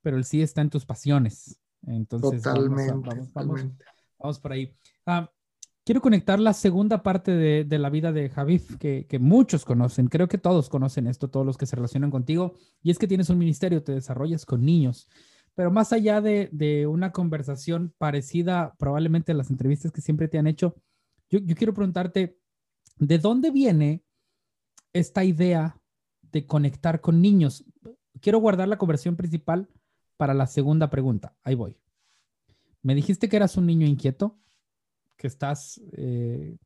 pero el sí está en tus pasiones. Entonces, totalmente, Vamos por ahí. Ah, quiero conectar la segunda parte de, la vida de Javif, que, muchos conocen. Creo que todos conocen esto, todos los que se relacionan contigo. Y es que tienes un ministerio, te desarrollas con niños. Pero más allá de, una conversación parecida probablemente a las entrevistas que siempre te han hecho, yo, yo quiero preguntarte, ¿de dónde viene esta idea de conectar con niños? Quiero guardar la conversión principal para la segunda pregunta. Ahí voy. Me dijiste que eras un niño inquieto, que estás, eh,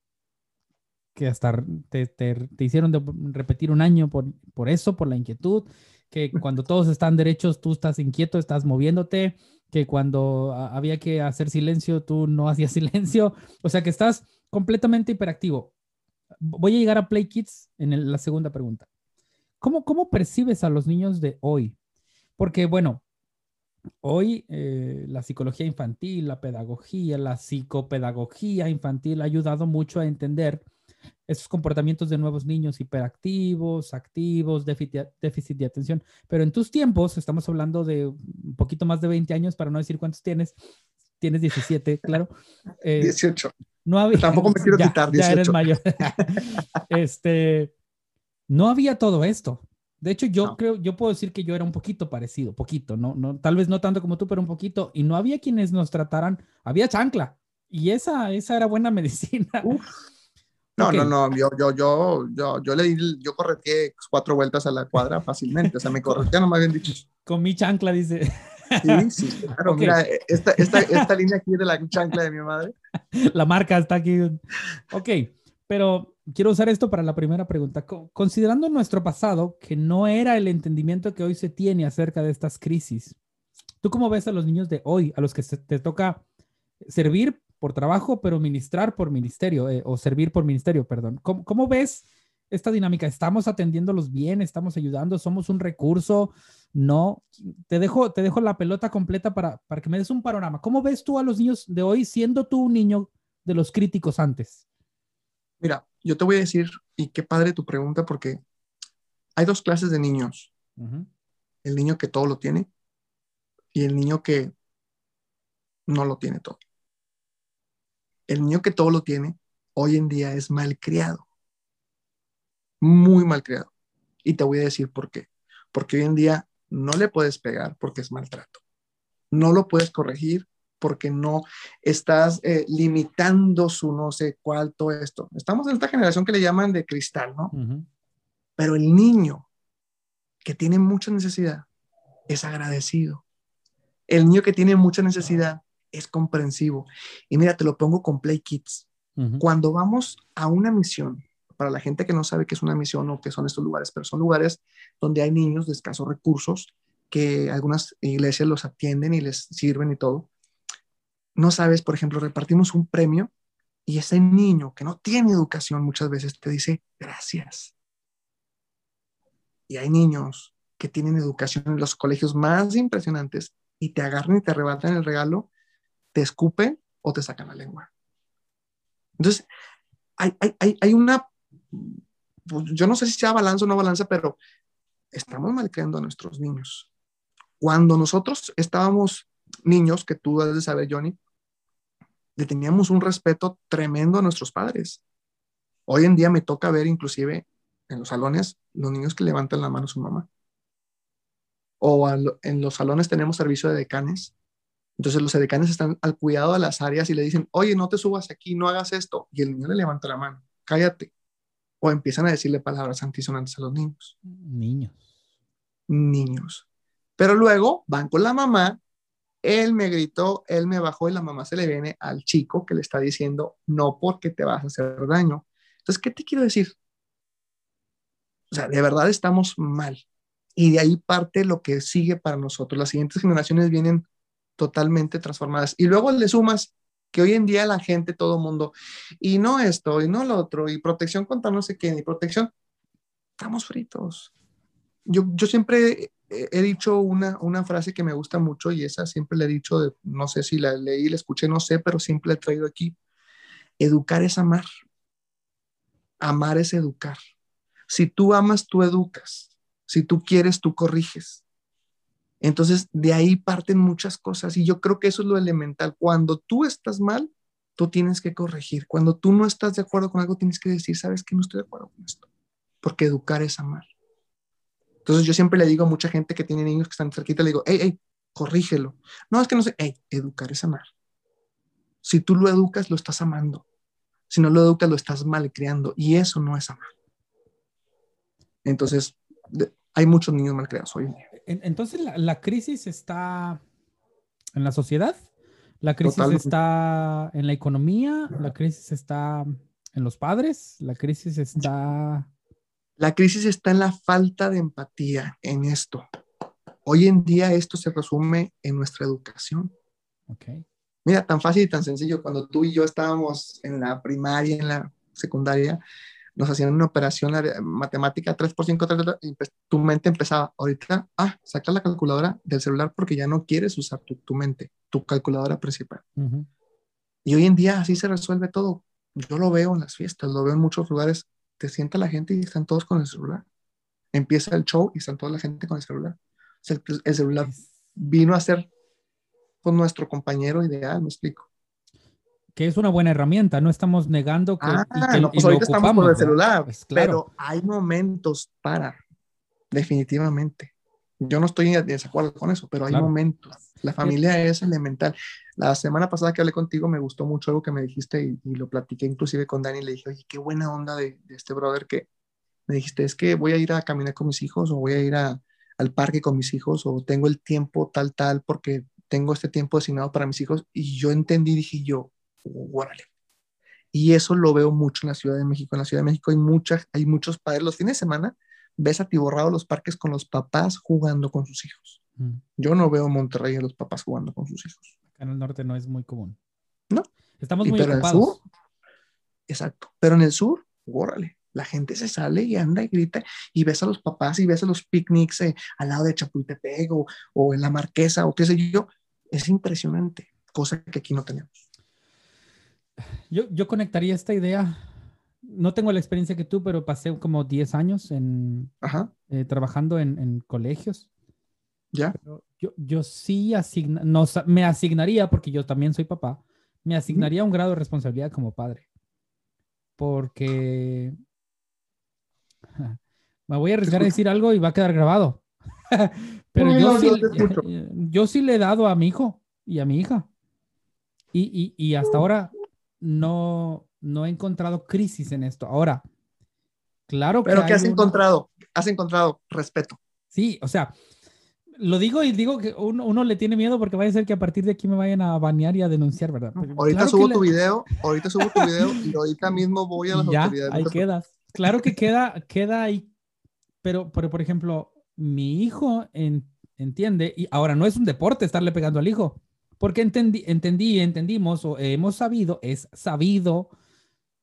que hasta te, te, hicieron repetir un año por, por eso, por la inquietud, que cuando [laughs] todos están derechos, tú estás inquieto, estás moviéndote, que cuando había que hacer silencio, tú no hacías [laughs] silencio, o sea que estás completamente hiperactivo. Voy a llegar a Play Kids en la segunda pregunta. ¿Cómo, ¿Cómo percibes a los niños de hoy? Porque, bueno, Hoy eh, la psicología infantil, la pedagogía, la psicopedagogía infantil ha ayudado mucho a entender esos comportamientos de nuevos niños hiperactivos, activos, déficit, de atención. Pero en tus tiempos, estamos hablando de un poquito más de 20 años, para no decir cuántos tienes, tienes 17, [laughs] claro. 18. Eh, no había, Tampoco me [laughs] quiero quitar 18. Ya eres mayor. [laughs] este, no había todo esto. De hecho, yo creo, yo puedo decir que yo era un poquito parecido, poquito, ¿no? no tal vez no tanto como tú, pero un poquito. Y no había quienes nos trataran, había chancla. Y esa, esa era buena [laughs] medicina. No, no, no, yo, yo, yo, yo, yo le di, yo correteé cuatro vueltas a la cuadra fácilmente, o sea, me [laughs] corretea, no me habían dicho. Con mi chancla, dice. Sí, sí, claro, mira, esta, esta, esta línea aquí de la chancla de mi madre. [laughs] La marca está aquí. Ok, pero quiero usar esto para la primera pregunta. Considerando nuestro pasado, que no era el entendimiento que hoy se tiene acerca de estas crisis, ¿tú cómo ves a los niños de hoy, a los que te toca servir por trabajo, pero ministrar por ministerio, eh, o servir por ministerio, perdón? ¿Cómo, ¿Cómo, ves esta dinámica? ¿Estamos atendiéndolos bien? ¿Estamos ayudando? ¿Somos un recurso? No. Te dejo, te dejo la pelota completa para, para que me des un panorama. ¿Cómo ves tú a los niños de hoy siendo tú un niño de los críticos antes? Mira, yo te voy a decir, y qué padre tu pregunta, porque hay dos clases de niños. El niño que todo lo tiene y el niño que no lo tiene todo. El niño que todo lo tiene hoy en día es malcriado. Muy malcriado. Y te voy a decir por qué. Porque hoy en día no le puedes pegar porque es maltrato. No lo puedes corregir porque no estás eh, limitando su no sé cuál, todo esto. Estamos en esta generación que le llaman de cristal, ¿no? Pero el niño que tiene mucha necesidad es agradecido. El niño que tiene mucha necesidad es comprensivo. Y mira, te lo pongo con Play Kids. Cuando vamos a una misión, para la gente que no sabe qué es una misión o qué son estos lugares, pero son lugares donde hay niños de escasos recursos que algunas iglesias los atienden y les sirven y todo no sabes, por ejemplo, repartimos un premio y ese niño que no tiene educación muchas veces te dice gracias. Y hay niños que tienen educación en los colegios más impresionantes y te agarran y te arrebatan el regalo, te escupen o te sacan la lengua. Entonces, hay, hay, una, pues, yo no sé si sea balanza o no balanza, pero estamos malcriando a nuestros niños. Cuando nosotros estábamos niños, que tú debes de saber, Johnny, le teníamos un respeto tremendo a nuestros padres. Hoy en día me toca ver inclusive en los salones los niños que levantan la mano a su mamá. O en los salones tenemos servicio de decanes. Entonces los decanes están al cuidado de las áreas y le dicen, oye, no te subas aquí, no hagas esto. Y el niño le levanta la mano, cállate. O empiezan a decirle palabras antisonantes a los niños. Niños. Niños. Pero luego van con la mamá él me gritó, él me bajó y la mamá se le viene al chico que le está diciendo, no porque te vas a hacer daño. Entonces, ¿qué te quiero decir? O sea, de verdad estamos mal. Y de ahí parte lo que sigue para nosotros. Las siguientes generaciones vienen totalmente transformadas. Y luego le sumas que hoy en día la gente, todo mundo, y no esto, y no lo otro, y protección contra no sé quién, y protección, estamos fritos. Yo, yo siempre he dicho una, una frase que me gusta mucho y esa siempre le he dicho, no sé si la leí, la escuché, no sé, pero siempre la he traído aquí. Educar es amar. Amar es educar. Si tú amas, tú educas. Si tú quieres, tú corriges. Entonces, de ahí parten muchas cosas y yo creo que eso es lo elemental. Cuando tú estás mal, tú tienes que corregir. Cuando tú no estás de acuerdo con algo, tienes que decir, sabes que no estoy de acuerdo con esto. Porque educar es amar. Entonces yo siempre le digo a mucha gente que tiene niños que están cerquita, le digo, hey, hey, corrígelo. No, es que no sé, hey, educar es amar. Si tú lo educas, lo estás amando. Si no lo educas, lo estás malcriando. Y eso no es amar. Entonces, hay muchos niños malcriados hoy en día. Entonces, la, crisis está en la sociedad, la crisis está en la economía, la crisis está en los padres, la crisis está la crisis está en la falta de empatía en esto. Hoy en día esto se resume en nuestra educación. Okay. Mira, tan fácil y tan sencillo. Cuando tú y yo estábamos en la primaria, en la secundaria, nos hacían una operación matemática 3 por 5, 3, y pues, tu mente empezaba, ahorita, ah, saca la calculadora del celular porque ya no quieres usar tu, tu mente, tu calculadora principal. Y hoy en día así se resuelve todo. Yo lo veo en las fiestas, lo veo en muchos lugares te sienta la gente y están todos con el celular. Empieza el show y están toda la gente con el celular. el, celular vino a ser con nuestro compañero ideal, me explico. Que es una buena herramienta, no estamos negando que, ah, no, pues ahorita estamos con el celular, pues pero hay momentos para, definitivamente. Yo no estoy en desacuerdo con eso, pero hay momentos. La familia es elemental. La semana pasada que hablé contigo me gustó mucho algo que me dijiste y, lo platiqué inclusive con Dani y le dije, oye, qué buena onda de, este brother que me dijiste, es que voy a ir a caminar con mis hijos o voy a ir al parque con mis hijos o tengo el tiempo tal, tal, porque tengo este tiempo designado para mis hijos. Y yo entendí, dije yo, órale. Y eso lo veo mucho en la Ciudad de México. En la Ciudad de México hay, muchas, hay muchos padres. Los fines de semana ves atiborrados los parques con los papás jugando con sus hijos. Mm. Yo no veo Monterrey a los papás jugando con sus hijos. Acá en el norte no es muy común. No. Estamos muy pero ocupados. En el sur, exacto. Pero en el sur, órale. La gente se sale y anda y grita y ves a los papás y ves a los picnics eh, al lado de Chapultepec o, o en la Marquesa o qué sé yo. Es impresionante, cosa que aquí no tenemos. Yo, yo conectaría esta idea no tengo la experiencia que tú, pero pasé como 10 años en, eh, trabajando en, colegios. ¿Ya? yo, yo sí asigna, no, me asignaría, porque yo también soy papá, me asignaría un grado de responsabilidad como padre. Porque [laughs] me voy a arriesgar a decir algo y va a quedar grabado. [laughs] pero yo, sí, yo, sí, le he dado a mi hijo y a mi hija. Y, y, y hasta ahora no, no he encontrado crisis en esto. Ahora, claro que. Pero ¿qué has encontrado? Has encontrado respeto. Sí, o sea, lo digo y digo que uno, le tiene miedo porque vaya a ser que a partir de aquí me vayan a banear y a denunciar, ¿verdad? ahorita subo tu video, ahorita subo tu video y [laughs] ahorita mismo voy a las ya, autoridades. Ahí queda. Claro que queda, queda ahí. Pero, pero, por ejemplo, mi hijo entiende, y ahora no es un deporte estarle pegando al hijo, porque entendí, entendí, entendimos o hemos sabido, es sabido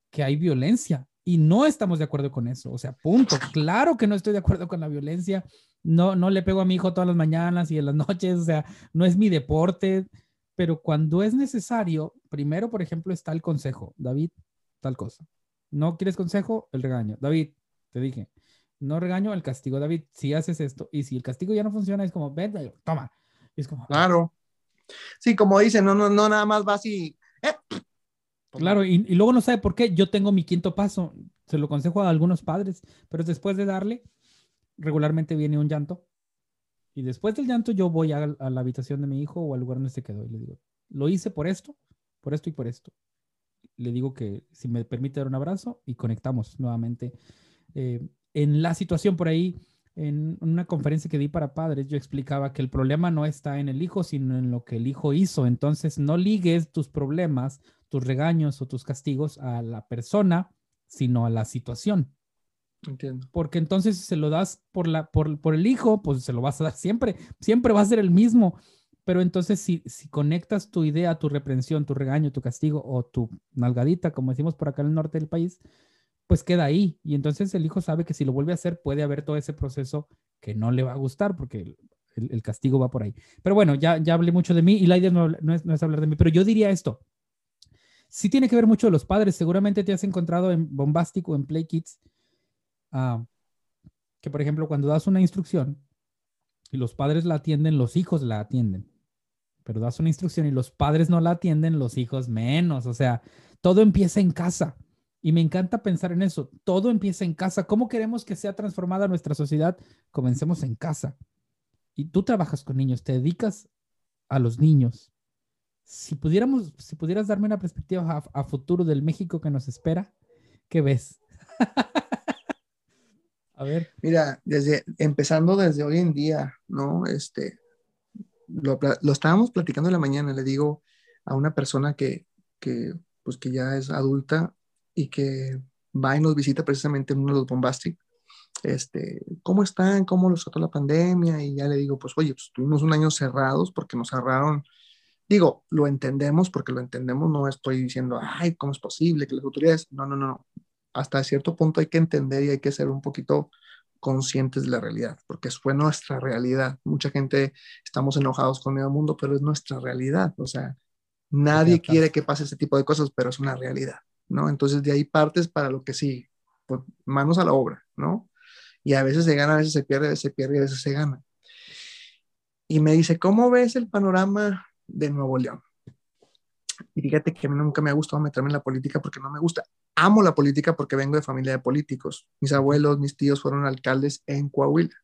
que hay violencia y no estamos de acuerdo con eso. O sea, punto. Claro que no estoy de acuerdo con la violencia. No, no le pego a mi hijo todas las mañanas y en las [laughs] noches. O sea, no es mi deporte. Pero cuando es necesario, primero, por ejemplo, está el consejo. David, tal cosa. No quieres consejo, el regaño. David, te dije, no regaño, el castigo. David, si haces esto y si el castigo ya no funciona, es como, ven, toma. es como, claro. Sí, como dicen, no, no, no, nada más vas y, eh, Claro, y, luego no sabe por qué. Yo tengo mi quinto paso, se lo consejo a algunos padres, pero después de darle, regularmente viene un llanto. Y después del llanto yo voy a, la habitación de mi hijo o al lugar donde se quedó y le digo, lo hice por esto, por esto y por esto. Le digo que si me permite dar un abrazo y conectamos nuevamente. Eh, en la situación por ahí, en una conferencia que di para padres, yo explicaba que el problema no está en el hijo, sino en lo que el hijo hizo. Entonces, no ligues tus problemas tus regaños o tus castigos a la persona, sino a la situación. Entiendo. Porque entonces si se lo das por, la, por, por el hijo, pues se lo vas a dar siempre, siempre va a ser el mismo. Pero entonces si, si conectas tu idea, tu reprensión, tu regaño, tu castigo o tu nalgadita, como decimos por acá en el norte del país, pues queda ahí. Y entonces el hijo sabe que si lo vuelve a hacer puede haber todo ese proceso que no le va a gustar porque el, castigo va por ahí. Pero bueno, ya, ya hablé mucho de mí y la idea no, no, es, no es hablar de mí, pero yo diría esto sí tiene que ver mucho los padres. Seguramente te has encontrado en Bombastic o en Play Kids ah, que, por ejemplo, cuando das una instrucción y los padres la atienden, los hijos la atienden. Pero das una instrucción y los padres no la atienden, los hijos menos. O sea, todo empieza en casa. Y me encanta pensar en eso. Todo empieza en casa. ¿Cómo queremos que sea transformada nuestra sociedad? Comencemos en casa. Y tú trabajas con niños, te dedicas a los niños si pudiéramos, si pudieras darme una perspectiva a, futuro del México que nos espera, ¿qué ves? [laughs] a ver. Mira, desde, empezando desde hoy en día, ¿no? Este, lo, estábamos platicando en la mañana, le digo a una persona que, que, pues que ya es adulta y que va y nos visita precisamente en uno de los Bombastic, este, ¿cómo están? ¿Cómo los trató la pandemia? Y ya le digo, pues oye, pues tuvimos un año cerrados porque nos cerraron Digo, lo entendemos porque lo entendemos, no estoy diciendo, ay, ¿cómo es posible que las autoridades? No, no, no. Hasta cierto punto hay que entender y hay que ser un poquito conscientes de la realidad, porque fue nuestra realidad. Mucha gente estamos enojados con el mundo, pero es nuestra realidad. O sea, nadie quiere que pase ese tipo de cosas, pero es una realidad, ¿no? Entonces de ahí partes para lo que sí, pues manos a la obra, ¿no? Y a veces se gana, a veces se pierde, a veces se pierde, a veces se gana. Y me dice, ¿cómo ves el panorama de Nuevo León. Y fíjate que a mí nunca me ha gustado meterme en la política porque no me gusta. Amo la política porque vengo de familia de políticos. Mis abuelos, mis tíos fueron alcaldes en Coahuila.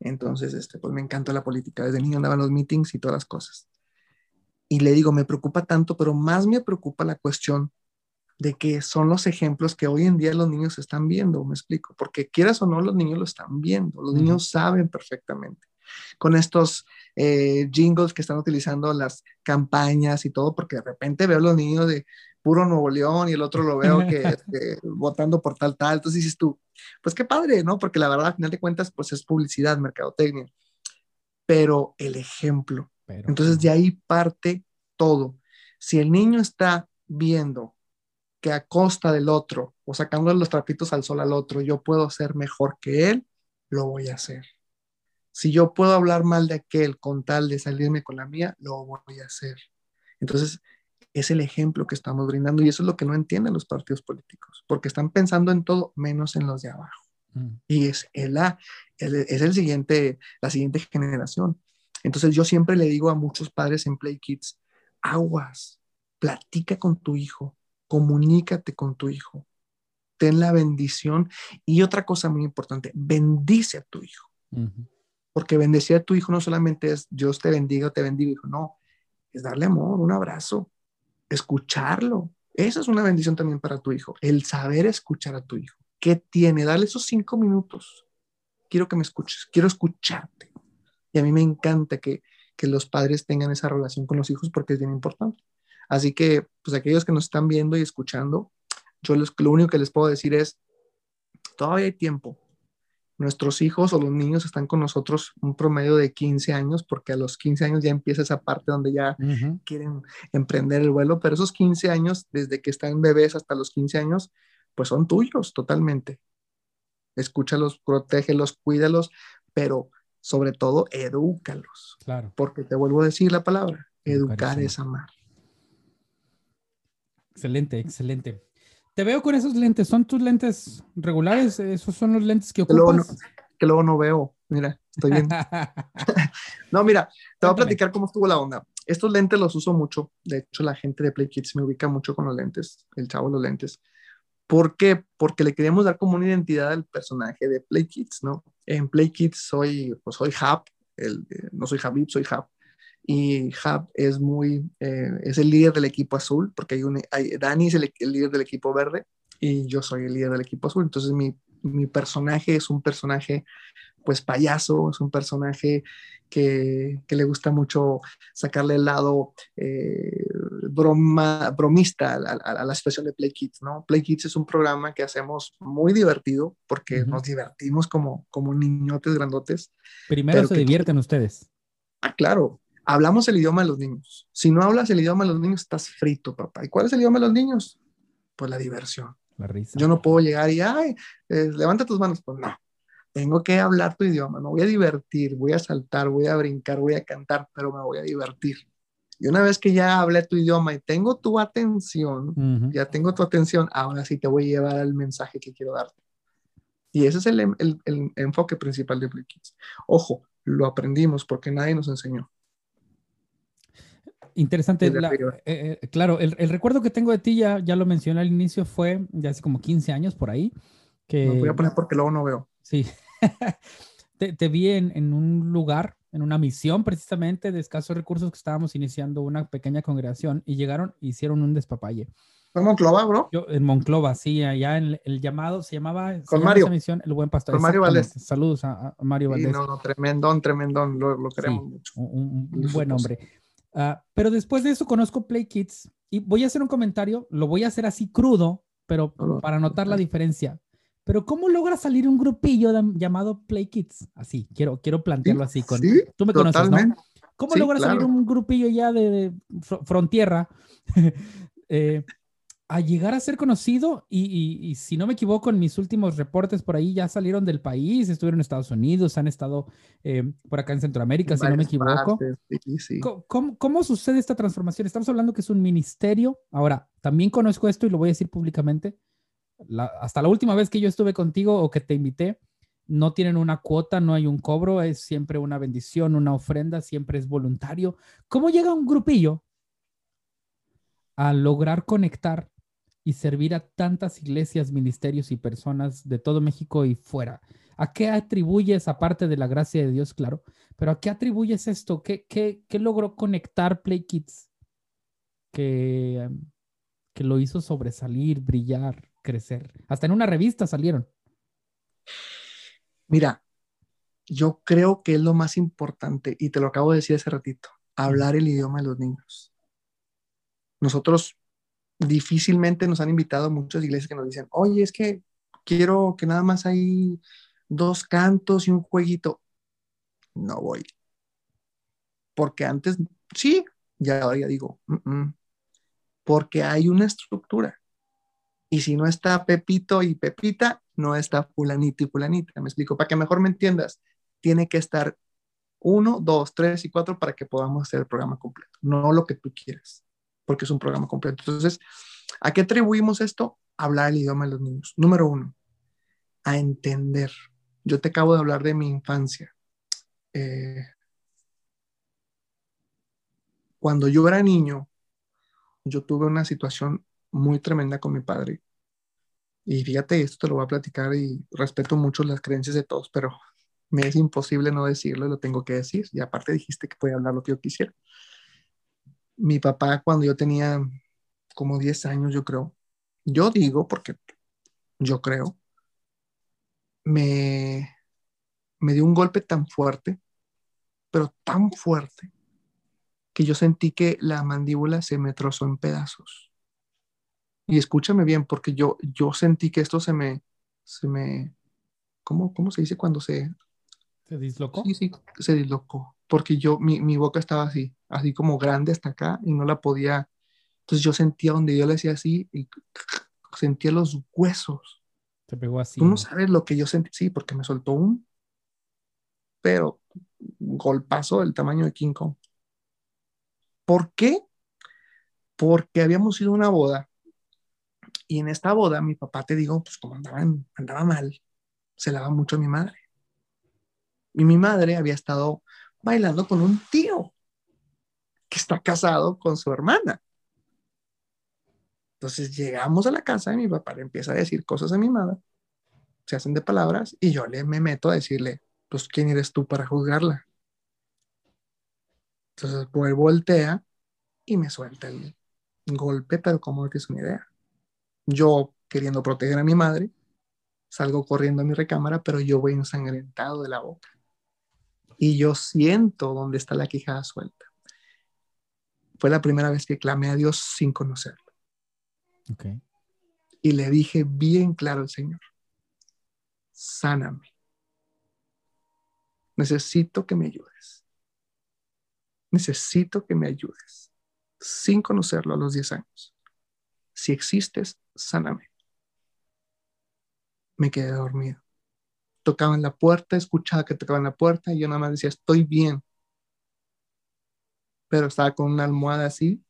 Entonces, este, pues me encanta la política. Desde niño andaba en los meetings y todas las cosas. Y le digo, me preocupa tanto, pero más me preocupa la cuestión de que son los ejemplos que hoy en día los niños están viendo, me explico, porque quieras o no, los niños lo están viendo, los niños saben perfectamente. Con estos eh, jingles que están utilizando las campañas y todo, porque de repente veo a los niños de puro Nuevo León y el otro lo veo que [laughs] este, votando por tal, tal. Entonces dices tú, pues qué padre, ¿no? Porque la verdad, al final de cuentas, pues es publicidad, mercadotecnia. Pero el ejemplo. Entonces de ahí parte todo. Si el niño está viendo que a costa del otro o sacando los trapitos al sol al otro, yo puedo ser mejor que él, lo voy a hacer. Si yo puedo hablar mal de aquel con tal de salirme con la mía, lo voy a hacer. Entonces, es el ejemplo que estamos brindando y eso es lo que no entienden los partidos políticos, porque están pensando en todo menos en los de abajo. Mm. Y es, el, es el siguiente, la siguiente generación. Entonces yo siempre le digo a muchos padres en Play Kids, aguas, platica con tu hijo, comunícate con tu hijo, ten la bendición. Y otra cosa muy importante, bendice a tu hijo. Porque bendecir a tu hijo no solamente es Dios te bendiga o te bendiga, hijo, no, es darle amor, un abrazo, escucharlo. Esa es una bendición también para tu hijo, el saber escuchar a tu hijo. ¿Qué tiene? Dale esos cinco minutos. Quiero que me escuches, quiero escucharte. Y a mí me encanta que, que los padres tengan esa relación con los hijos porque es bien importante. Así que, pues aquellos que nos están viendo y escuchando, yo lo único que les puedo decir es, todavía hay tiempo. Nuestros hijos o los niños están con nosotros un promedio de 15 años, porque a los 15 años ya empieza esa parte donde ya quieren emprender el vuelo, pero esos 15 años, desde que están bebés hasta los 15 años, pues son tuyos totalmente. Escúchalos, protégelos, cuídalos, pero sobre todo, edúcalos. Claro. Porque te vuelvo a decir la palabra, educar es amar. Excelente, excelente. Te veo con esos lentes. ¿Son tus lentes regulares? ¿Esos son los lentes que ocupas? Que luego no, veo. Mira, estoy bien. [laughs] [laughs] no, mira, te voy a platicar cómo estuvo la onda. Estos lentes los uso mucho. De hecho, la gente de Play Kids me ubica mucho con los lentes. El chavo los lentes. ¿Por qué? Porque le queríamos dar como una identidad al personaje de Play Kids, ¿no? En Play Kids soy, pues soy Hub, el, no soy Habib, soy Hub y Hub es muy, eh, es el líder del equipo azul, porque hay un, hay, Dani es el, líder del equipo verde y yo soy el líder del equipo azul. Entonces mi, mi personaje es un personaje pues payaso, es un personaje que, que le gusta mucho sacarle el lado eh, broma, bromista a, la situación de Play Kids, ¿no? Play Kids es un programa que hacemos muy divertido porque nos divertimos como, como niñotes grandotes. Primero se divierten ustedes. Ah, claro, hablamos el idioma de los niños. Si no hablas el idioma de los niños, estás frito, papá. ¿Y cuál es el idioma de los niños? Pues la diversión. La risa. Yo no puedo llegar y, ay, eh, levanta tus manos. Pues no. Tengo que hablar tu idioma. Me voy a divertir, voy a saltar, voy a brincar, voy a cantar, pero me voy a divertir. Y una vez que ya hablé tu idioma y tengo tu atención, ya tengo tu atención, ahora sí te voy a llevar al mensaje que quiero darte. Y ese es el, el, el enfoque principal de Play Ojo, lo aprendimos porque nadie nos enseñó. Interesante. Eh, eh, claro, el, recuerdo que tengo de ti, ya, ya lo mencioné al inicio, fue ya hace como 15 años por ahí. Que, voy a poner porque luego no veo. Sí. [laughs] te, vi en, un lugar, en una misión precisamente de escasos recursos que estábamos iniciando una pequeña congregación y llegaron, hicieron un despapalle. ¿En Monclova, bro? Yo, en Monclova, sí, allá en el, llamado se llamaba. Con Mario. misión, el buen pastor. Con Mario Valdés. Saludos a, Mario Valdés. Sí, no, no, tremendón, tremendón, lo, lo queremos mucho. Un, un buen hombre. Ah, pero después de eso conozco Play Kids y voy a hacer un comentario, lo voy a hacer así crudo, pero para notar la diferencia. Pero ¿cómo logra salir un grupillo llamado Play Kids? Así, quiero, quiero plantearlo así. Con, tú me conoces, ¿no? ¿Cómo logra salir un grupillo ya de, de frontierra [laughs] eh, a llegar a ser conocido y, si no me equivoco, en mis últimos reportes por ahí ya salieron del país, estuvieron en Estados Unidos, han estado eh, por acá en Centroamérica, si no me equivoco. ¿Cómo, sucede esta transformación? Estamos hablando que es un ministerio. Ahora, también conozco esto y lo voy a decir públicamente. hasta la última vez que yo estuve contigo o que te invité, no tienen una cuota, no hay un cobro, es siempre una bendición, una ofrenda, siempre es voluntario. ¿Cómo llega un grupillo a lograr conectar y servir a tantas iglesias, ministerios y personas de todo México y fuera? ¿A qué atribuyes, aparte de la gracia de Dios, claro, pero a qué atribuyes esto? ¿Qué, qué, qué logró conectar Play Kids que, que lo hizo sobresalir, brillar, crecer? Hasta en una revista salieron. Mira, yo creo que es lo más importante, y te lo acabo de decir hace ratito, hablar el idioma de los niños. Nosotros difícilmente nos han invitado muchas iglesias que nos dicen, oye, es que quiero que nada más hay dos cantos y un jueguito. No voy. Porque antes, sí, ya ahora ya digo, porque hay una estructura. Y si no está Pepito y Pepita, no está fulanito y fulanita. Me explico, para que mejor me entiendas, tiene que estar uno, dos, tres y cuatro para que podamos hacer el programa completo, no lo que tú quieras porque es un programa completo. Entonces, ¿a qué atribuimos esto? Hablar el idioma de los niños. Número uno, a entender. Yo te acabo de hablar de mi infancia. Eh, cuando yo era niño, yo tuve una situación muy tremenda con mi padre. Y fíjate, esto te lo voy a platicar y respeto mucho las creencias de todos, pero me es imposible no decirlo lo tengo que decir. Y aparte dijiste que podía hablar lo que yo quisiera mi papá cuando yo tenía como 10 años, yo creo, yo digo, porque yo creo, me, me dio un golpe tan fuerte, pero tan fuerte, que yo sentí que la mandíbula se me trozó en pedazos. Y escúchame bien, porque yo, yo sentí que esto se me, se me, ¿cómo, cómo se dice cuando se... ¿Se dislocó? Sí, sí, se dislocó, porque yo, mi, mi boca estaba así así como grande hasta acá y no la podía. Entonces yo sentía donde yo le hacía así y sentía los huesos. Te pegó así. Tú no sabes lo que yo sentí, sí, porque me soltó un, pero golpazo del tamaño de King Kong. ¿Por qué? Porque habíamos ido a una boda y en esta boda mi papá, te digo, pues como andaba, andaba mal, se lava mucho a mi madre. Y mi madre había estado bailando con un tío que está casado con su hermana. Entonces llegamos a la casa y mi papá le empieza a decir cosas a mi madre, se hacen de palabras y yo le me meto a decirle, pues, ¿quién eres tú para juzgarla? Entonces, pues voltea y me suelta el golpe, pero como no tienes una idea. Yo, queriendo proteger a mi madre, salgo corriendo a mi recámara, pero yo voy ensangrentado de la boca. Y yo siento dónde está la quijada suelta fue la primera vez que clamé a Dios sin conocerlo. Y le dije bien claro al Señor, sáname. Necesito que me ayudes. Necesito que me ayudes. Sin conocerlo a los 10 años. Si existes, sáname. Me quedé dormido. Tocaba en la puerta, escuchaba que tocaban la puerta y yo nada más decía, estoy bien, pero estaba con una almohada así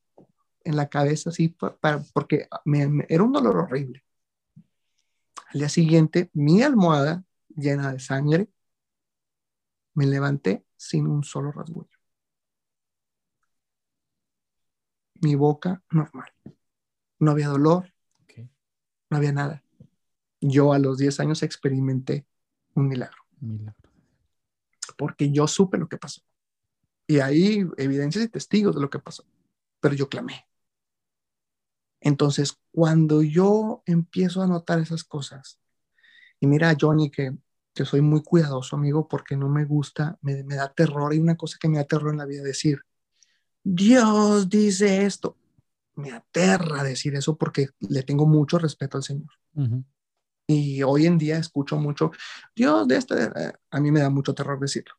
en la cabeza, así, para, porque me, era un dolor horrible. Al día siguiente, mi almohada llena de sangre, me levanté sin un solo rasguño. Mi boca normal. No había dolor, no había nada. Yo a los 10 años experimenté un milagro. milagro. Porque yo supe lo que pasó. Y hay evidencias y testigos de lo que pasó. Pero yo clamé. Entonces, cuando yo empiezo a notar esas cosas, y mira, Johnny, que, que soy muy cuidadoso, amigo, porque no me gusta, me, me da terror. Hay una cosa que me da terror en la vida, decir, Dios dice esto. Me aterra decir eso porque le tengo mucho respeto al Señor. Y hoy en día escucho mucho, Dios de este, a mí me da mucho terror decirlo.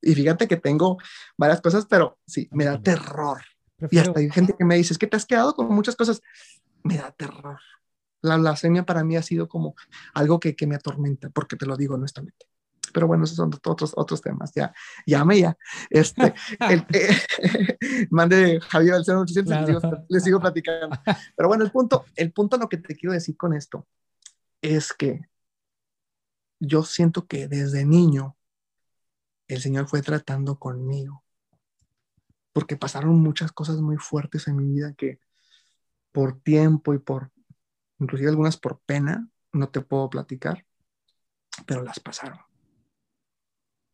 Y fíjate que tengo varias cosas, pero sí, me da terror. Y hasta hay gente que me dice, es que te has quedado con muchas cosas. Me da terror. La blasfemia para mí ha sido como algo que, que me atormenta, porque te lo digo honestamente. Pero bueno, esos son otros, otros temas. Ya, llame ya. Este, [laughs] el, eh, [laughs] mande Javier al 0800 les, sigo, platicando. Pero bueno, el punto, el punto lo que te quiero decir con esto es que yo siento que desde niño el Señor fue tratando conmigo. Porque pasaron muchas cosas muy fuertes en mi vida que por tiempo y por inclusive algunas por pena, no te puedo platicar, pero las pasaron.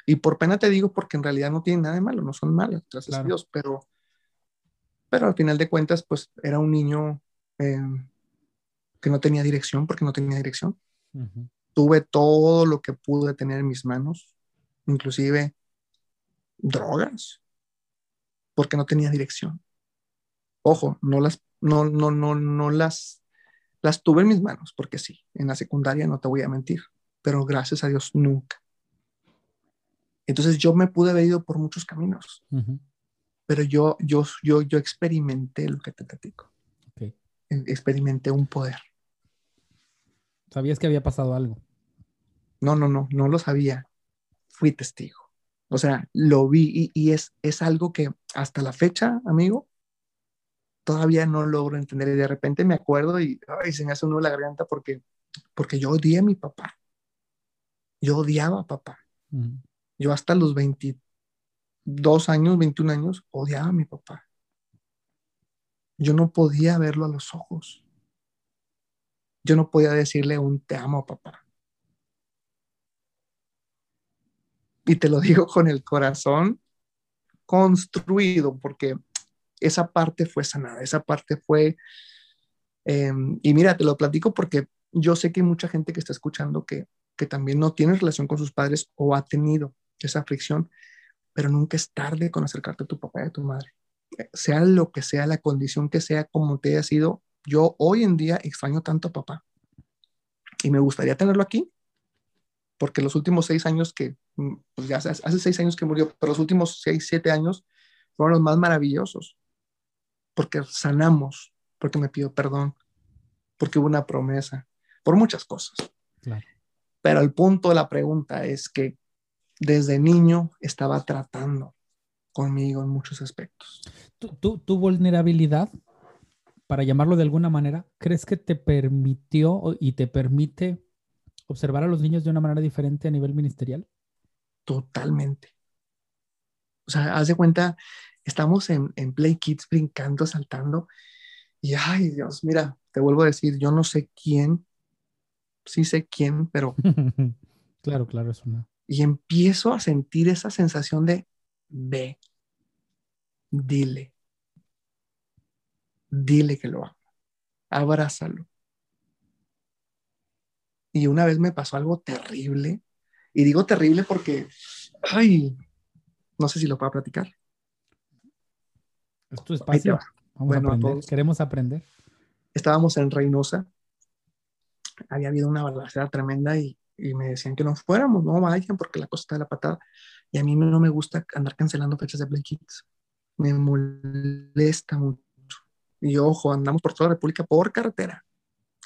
Y por pena te digo porque en realidad no tienen nada de malo, no son malas, gracias a Dios, pero, pero al final de cuentas, pues era un niño eh, que no tenía dirección porque no tenía dirección. Tuve todo lo que pude tener en mis manos, inclusive drogas, porque no tenía dirección. Ojo, no las, no, no, no, no las, las tuve en mis manos, porque sí, en la secundaria no te voy a mentir, pero gracias a Dios nunca. Entonces yo me pude haber ido por muchos caminos, pero yo, yo, yo, yo experimenté lo que te platico. Experimenté un poder. ¿Sabías que había pasado algo? No, no, no, no lo sabía. Fui testigo. O sea, lo vi y, es, es algo que hasta la fecha, amigo, todavía no logro entender. Y de repente me acuerdo y se me hace uno la garganta porque, porque yo odié a mi papá. Yo odiaba a papá. Yo hasta los 22 años, 21 años, odiaba a mi papá. Yo no podía verlo a los ojos. Yo no podía decirle un te amo, papá. Y te lo digo con el corazón construido, porque esa parte fue sanada, esa parte fue... Em, y mira, te lo platico porque yo sé que hay mucha gente que está escuchando que, que también no tiene relación con sus padres o ha tenido esa aflicción, pero nunca es tarde con acercarte a tu papá y a tu madre. Sea lo que sea, la condición que sea, como te haya sido, yo hoy en día extraño tanto a papá y me gustaría tenerlo aquí porque los últimos seis años que, mm, pues ya hace, hace seis años que murió, pero los últimos seis, siete años fueron los más maravillosos, porque sanamos, porque me pido perdón, porque hubo una promesa, por muchas cosas. Pero el punto de la pregunta es que desde niño estaba tratando conmigo en muchos aspectos. ¿Tu, tu vulnerabilidad, para llamarlo de alguna manera, crees que te permitió y te permite observar a los niños de una manera diferente a nivel ministerial? Totalmente. O sea, haz de cuenta, estamos en, en Play Kids brincando, saltando, y ay Dios, mira, te vuelvo a decir, yo no sé quién, sí sé quién, pero... [laughs] claro, claro, es una... Y empiezo a sentir esa sensación de, ve, dile, dile que lo amo, abrázalo, y una vez me pasó algo terrible. Y digo terrible porque, ay, no sé si lo puedo platicar. Es tu espacio. Vamos a aprender. Queremos aprender. Estábamos en Reynosa. Había habido una balacera tremenda y, y, me decían que no fuéramos, no vayan porque la cosa está de la patada. Y a mí no me gusta andar cancelando fechas de Play Kids. Me molesta mucho. Y ojo, andamos por toda la República por carretera.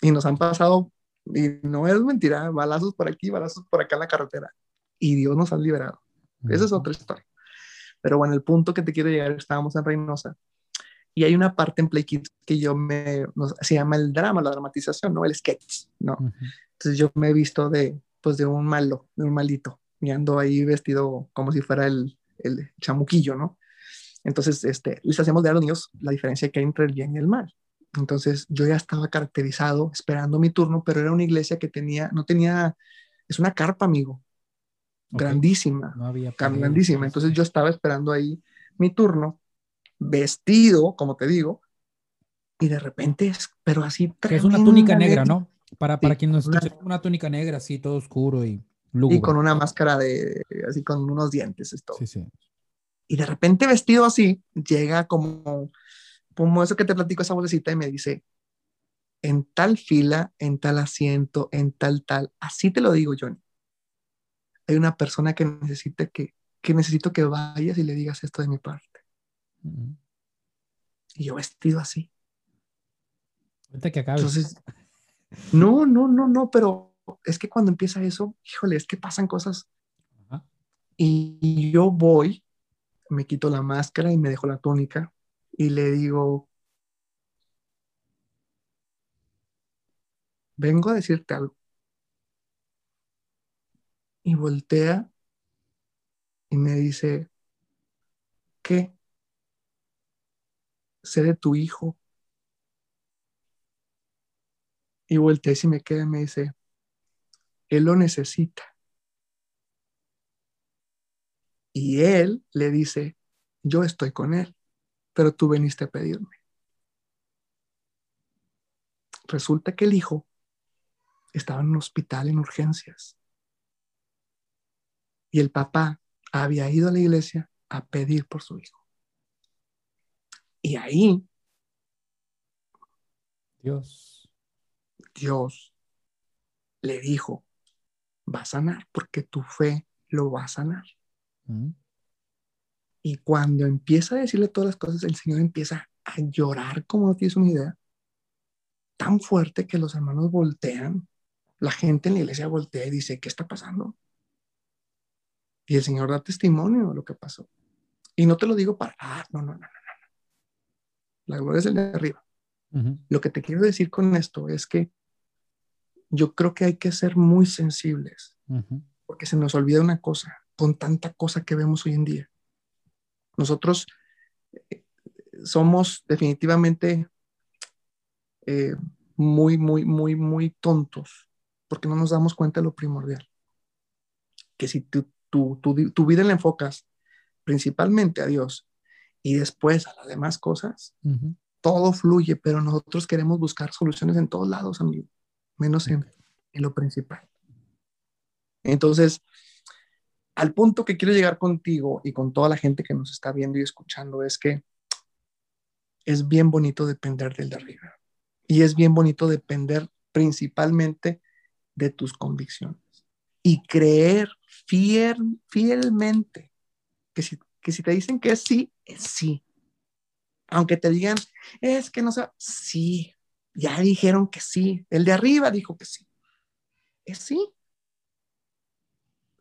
Y nos han pasado y no es mentira, balazos por aquí, balazos por acá en la carretera. Y Dios nos ha liberado. Esa es otra historia. Pero bueno, el punto que te quiero llegar, estábamos en Reynosa. Y hay una parte en Play Kids que yo me, se llama el drama, la dramatización, ¿no? El sketch, ¿no? Entonces yo me he visto de, pues de un malo, de un malito, y ando ahí vestido como si fuera el, el chamuquillo, ¿no? Entonces, este, les hacemos ver a los niños la diferencia que hay entre el bien y el mal. Entonces yo ya estaba caracterizado esperando mi turno, pero era una iglesia que tenía, no tenía, es una carpa, amigo, grandísima, no había grandísima. Entonces yo estaba esperando ahí mi turno, vestido, como te digo, y de repente es, pero así. Es una túnica negra, ¿no? Para, para quien nos escuche, una, túnica negra, así todo oscuro y Y con una máscara de, así con unos dientes, esto. Sí, sí. Y de repente vestido así, llega como como eso que te platico, esa vocecita y me dice, en tal fila, en tal asiento, en tal tal, así te lo digo, Johnny. Hay una persona que necesita que, que necesito que vayas y le digas esto de mi parte. Y yo vestido así. que Entonces, no, no, no, no, pero es que cuando empieza eso, híjole, es que pasan cosas. y yo voy, me quito la máscara y me dejo la túnica y le digo, vengo a decirte algo. Y voltea y me dice, ¿qué? Sé de tu hijo. Y volteé y me queda y me dice, él lo necesita. Y él le dice, yo estoy con él, pero tú veniste a pedirme. Resulta que el hijo estaba en un hospital en urgencias. Y el papá había ido a la iglesia a pedir por su hijo. Y ahí Dios. Dios le dijo, va a sanar porque tu fe lo va a sanar. Y cuando empieza a decirle todas las cosas, el Señor empieza a llorar como no tienes una idea, tan fuerte que los hermanos voltean, la gente en la iglesia voltea y dice, ¿qué está pasando? Y el Señor da testimonio de lo que pasó. Y no te lo digo para, ah, no, no, no, no, no. La gloria es el de arriba. Ujú. Lo que te quiero decir con esto es que yo creo que hay que ser muy sensibles, Ujú. porque se nos olvida una cosa, con tanta cosa que vemos hoy en día. Nosotros eh, somos definitivamente eh, muy, muy, muy, muy tontos, porque no nos damos cuenta de lo primordial. Que si tu, tu, tu, tu vida la enfocas principalmente a Dios y después a las demás cosas, todo fluye, pero nosotros queremos buscar soluciones en todos lados, amigo, menos en, en lo principal. Entonces, al punto que quiero llegar contigo y con toda la gente que nos está viendo y escuchando es que es bien bonito depender del de arriba. Y es bien bonito depender principalmente de tus convicciones. Y creer fiel, fielmente que si, que si te dicen que es sí, es sí. Aunque te digan, es que no sé, sí, ya dijeron que sí. El de arriba dijo que sí. Es sí.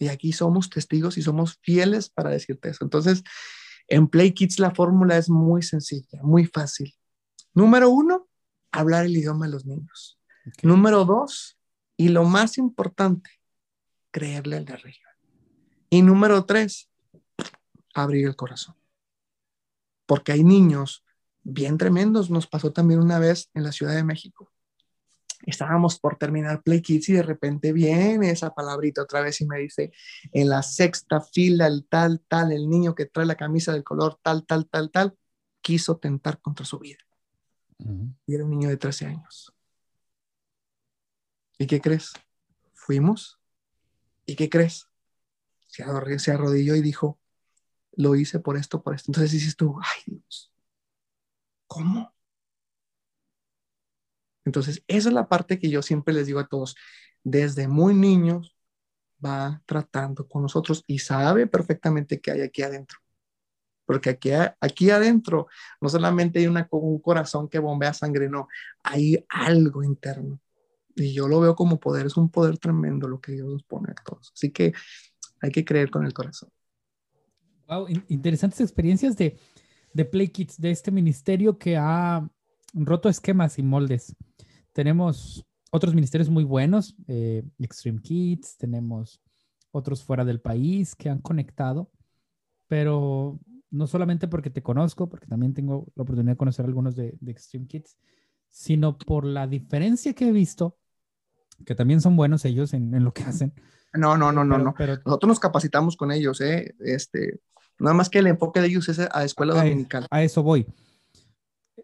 Y aquí somos testigos y somos fieles para decirte eso. Entonces, en Play Kids la fórmula es muy sencilla, muy fácil. Número uno, hablar el idioma de los niños. Número dos, y lo más importante, creerle al de arriba. Y número tres, abrir el corazón. Porque hay niños bien tremendos. Nos pasó también una vez en la Ciudad de México. Estábamos por terminar Play Kids y de repente viene esa palabrita otra vez y me dice, en la sexta fila, el tal, tal, el niño que trae la camisa del color tal, tal, tal, tal, quiso tentar contra su vida. Ujú. Y era un niño de 13 años. ¿Y qué crees? Fuimos. ¿Y qué crees? Se arrodilló, se arrodilló y dijo, lo hice por esto, por esto. Entonces dices tú, ay Dios, ¿cómo? Entonces, esa es la parte que yo siempre les digo a todos. Desde muy niños va tratando con nosotros y sabe perfectamente qué hay aquí adentro. Porque aquí, aquí adentro no solamente hay una, un corazón que bombea sangre, no, hay algo interno. Y yo lo veo como poder, es un poder tremendo lo que Dios nos pone a todos. Así que hay que creer con el corazón. Wow, in- interesantes experiencias de, de Play Kids, de este ministerio que ha roto esquemas y moldes. Tenemos otros ministerios muy buenos, eh, Extreme Kids, tenemos otros fuera del país que han conectado, pero no solamente porque te conozco, porque también tengo la oportunidad de conocer algunos de, de Extreme Kids, sino por la diferencia que he visto, que también son buenos ellos en, en lo que hacen. No, no, no, no, pero- no. pero Nosotros nos capacitamos con ellos, ¿eh? Este, nada más que el enfoque de ellos es a escuela a, dominical. a eso voy.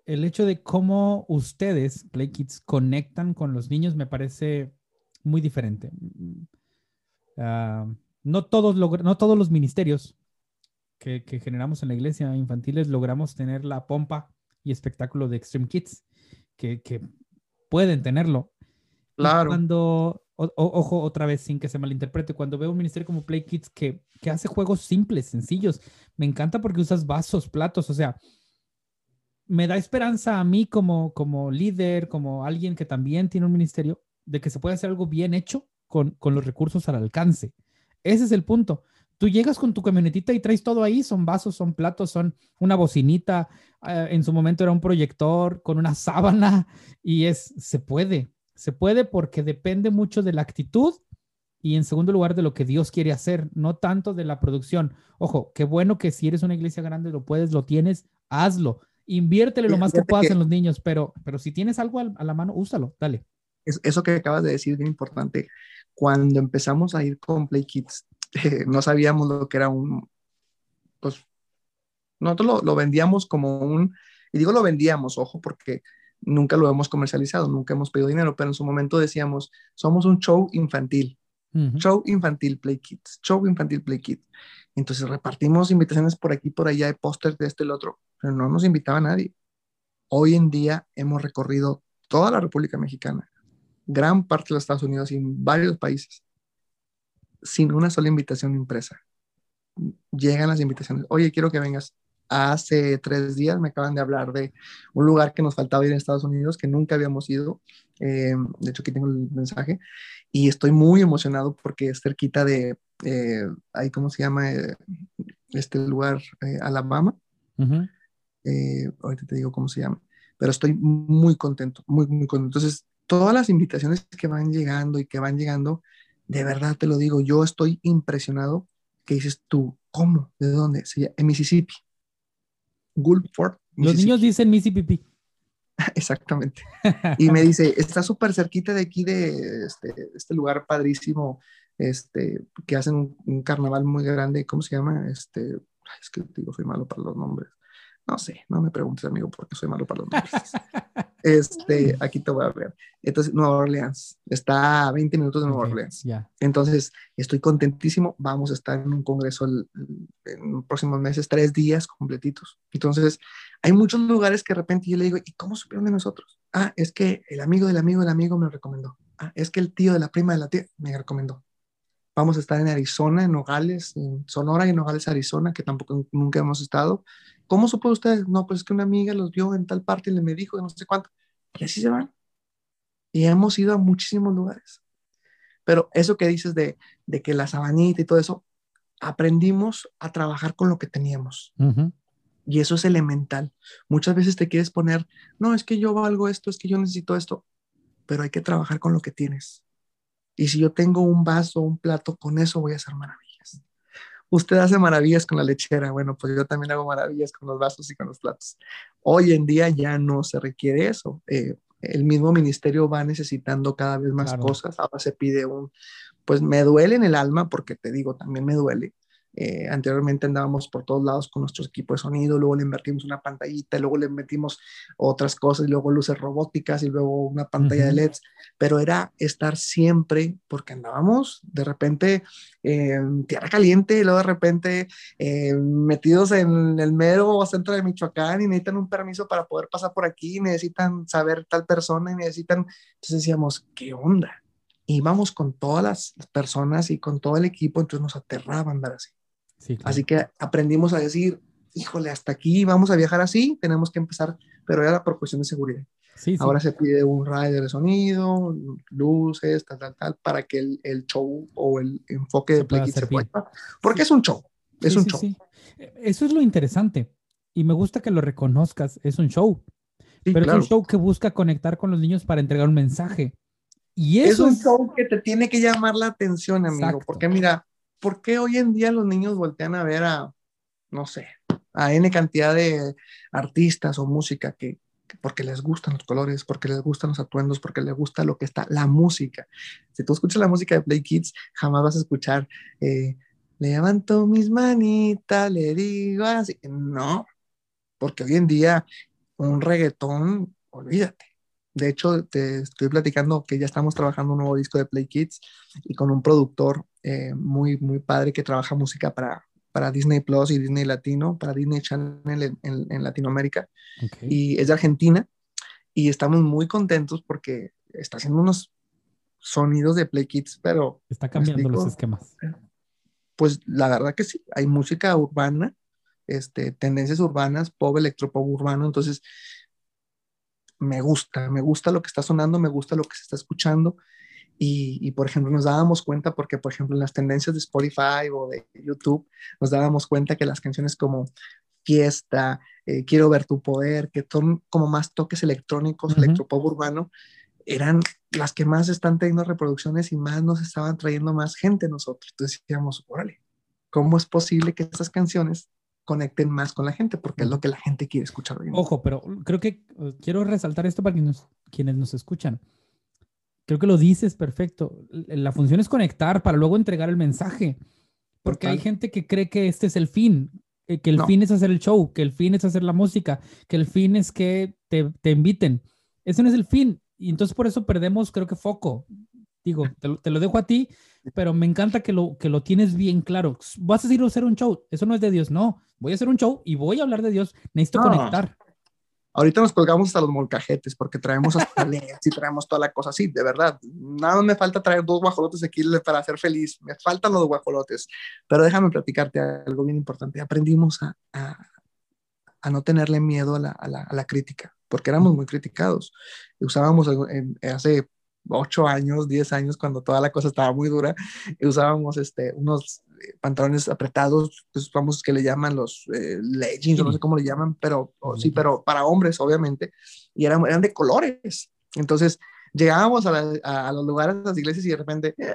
El hecho de cómo ustedes, Play Kids, conectan con los niños me parece muy diferente. Mm, ah, no, todos no todos los ministerios que, que generamos en la iglesia infantiles logramos tener la pompa y espectáculo de Extreme Kids, que, que pueden tenerlo. Y Claro. Cuando, o- ojo, otra vez, sin que se malinterprete, cuando veo un ministerio como Play Kids que, que hace juegos simples, sencillos, me encanta porque usas vasos, platos, o sea, me da esperanza a mí como, como líder, como alguien que también tiene un ministerio, de que se puede hacer algo bien hecho con, con los recursos al alcance. Ese es el punto. Tú llegas con tu camionetita y traes todo ahí, son vasos, son platos, son una bocinita, eh, en su momento era un proyector con una [laughs] sábana y es, se puede, se puede porque depende mucho de la actitud y en segundo lugar de lo que Dios quiere hacer, no tanto de la producción. Ojo, qué bueno que si eres una iglesia grande lo puedes, lo tienes, hazlo. Inviértele lo más que puedas que- en los niños, pero, pero si tienes algo al- a la mano, úsalo, dale. eso que acabas de decir es bien importante. Cuando empezamos a ir con Play Kids, eh, [laughs] no sabíamos lo que era un, pues, nosotros lo, lo, vendíamos como un, y digo lo vendíamos, ojo, porque nunca lo hemos comercializado, nunca hemos pedido dinero, pero en su momento decíamos, somos un show infantil, show infantil Play Kids, show infantil Play Kids. Entonces repartimos invitaciones por aquí, por allá, de pósters de este y el otro, pero no nos invitaba nadie. Hoy en día hemos recorrido toda la República Mexicana, gran parte de los Estados Unidos y varios países, sin una sola invitación impresa. Llegan las invitaciones, oye, quiero que vengas. Hace tres días me acaban de hablar de un lugar que nos faltaba ir en Estados Unidos, que nunca habíamos ido. Eh, de hecho, aquí tengo el mensaje. Y estoy muy emocionado porque es cerquita de, eh, ahí, ¿cómo se llama? Eh, este lugar, Alabama. ahorita te digo cómo se llama. Pero estoy muy contento, muy, muy contento. Entonces, todas las invitaciones que van llegando y que van llegando, de verdad te lo digo, yo estoy impresionado que dices tú, ¿cómo? ¿De dónde? En Mississippi. Gulfport. Los niños dicen Mississippi. [laughs] Exactamente. [laughs] Y me dice, está súper cerquita de aquí, de este, este, lugar padrísimo, este, que hacen un, carnaval muy grande, ¿cómo se llama? Este, es que digo, soy malo para los nombres. No sé, no me preguntes, amigo, porque soy malo para los nombres. [laughs] Este, aquí te voy a ver. Entonces, Nueva Orleans, está a 20 minutos de Nueva Orleans. Entonces, estoy contentísimo. Vamos a estar en un congreso en los próximos meses, tres días completitos. Entonces, hay muchos lugares que de repente yo le digo, ¿y cómo supieron de nosotros? Ah, es que el amigo del amigo del amigo me recomendó. Ah, es que el tío de la prima de la tía me recomendó. Vamos a estar en Arizona, en Nogales, en Sonora y en Nogales, Arizona, que tampoco nunca hemos estado. ¿Cómo supo ustedes? No, pues es que una amiga los vio en tal parte y le me dijo de no sé cuánto. Y así se van. Y hemos ido a muchísimos lugares. Pero eso que dices de, de que la sabanita y todo eso, aprendimos a trabajar con lo que teníamos. Y eso es elemental. Muchas veces te quieres poner, no, es que yo valgo esto, es que yo necesito esto, pero hay que trabajar con lo que tienes. Y si yo tengo un vaso, un plato, con eso voy a hacer maravillas usted hace maravillas con la lechera. Bueno, pues yo también hago maravillas con los vasos y con los platos. Hoy en día ya no se requiere eso. Eh, el mismo ministerio va necesitando cada vez más cosas. Ahora se pide un, pues me duele en el alma porque te digo, también me duele eh, anteriormente andábamos por todos lados con nuestros equipos de sonido, luego le invertimos una pantallita, luego le metimos otras cosas, y luego luces robóticas y luego una pantalla de LEDs, pero era estar siempre, porque andábamos de repente en tierra caliente y luego de repente eh, metidos en el mero centro de Michoacán y necesitan un permiso para poder pasar por aquí, necesitan saber tal persona y necesitan, entonces decíamos, ¿qué onda? Y íbamos con todas las personas y con todo el equipo, entonces nos aterraba andar así. Así que aprendimos a decir, híjole, hasta aquí vamos a viajar así, tenemos que empezar, pero era por cuestión de seguridad. Ahora se pide un rider de sonido, luces, tal, tal, tal, para que el, el show o el enfoque de Play se pueda. Porque es un show, es un show. Eso es lo interesante y me gusta que lo reconozcas, es un show. pero es un show que busca conectar con los niños para entregar un mensaje. Y eso es un show que te tiene que llamar la atención, amigo, porque mira, ¿por qué hoy en día los niños voltean a ver a, no sé, a N cantidad de artistas o música que, porque les gustan los colores, porque les gustan los atuendos, porque les gusta lo que está, la música. Si tú escuchas la música de Play Kids, jamás vas a escuchar, eh, levanto mis manitas, le digo así. No, porque hoy en día un reggaetón, olvídate. De hecho, te estoy platicando que ya estamos trabajando un nuevo disco de Play Kids y con un productor eh, muy, muy padre que trabaja música para, para Disney Plus y Disney Latino, para Disney Channel en, en, Latinoamérica. Y es de Argentina y estamos muy contentos porque está haciendo unos sonidos de Play Kids, pero... Está cambiando los esquemas. Pues la verdad que sí, hay música urbana, este, tendencias urbanas, pop, electropop urbano, entonces me gusta, me gusta lo que está sonando, me gusta lo que se está escuchando. Y, por ejemplo, nos dábamos cuenta porque, por ejemplo, en las tendencias de Spotify o de YouTube, nos dábamos cuenta que las canciones como Fiesta, eh, Quiero ver tu poder, que son como más toques electrónicos, electropop urbano, eran las que más están teniendo reproducciones y más nos estaban trayendo más gente nosotros. Entonces decíamos, órale, ¿cómo es posible que estas canciones conecten más con la gente, porque es lo que la gente quiere escuchar. Ojo, pero creo que uh, quiero resaltar esto para quienes nos escuchan. Creo que lo dices perfecto. La función es conectar para luego entregar el mensaje. Porque hay gente que cree que este es el fin, eh, que el fin es hacer el show, que el fin es hacer la música, que el fin es que te, te inviten. Ese no es el fin. Y entonces por eso perdemos, creo que, foco. Digo, [laughs] te lo, dejo a ti, pero me encanta que lo, que lo tienes bien claro. Vas a ir a hacer un show, eso no es de Dios, no. Voy a hacer un show y voy a hablar de Dios. Necesito conectar. Ahorita nos colgamos hasta los molcajetes porque traemos hasta [laughs] y traemos toda la cosa así, de verdad. Nada me falta traer dos guajolotes aquí para ser feliz. Me faltan los guajolotes. Pero déjame platicarte algo bien importante. Aprendimos a, a, no tenerle miedo a la, a, la, a la, crítica, porque éramos muy criticados. Usábamos en, hace ocho años, diez años, cuando toda la cosa estaba muy dura, usábamos este, unos pantalones apretados, pues vamos, que le llaman los eh, leggings, no sé cómo le llaman, pero sí, pero para hombres, obviamente, y eran, eran de colores. Entonces, llegábamos a, los lugares, a las iglesias y de repente ¡ah!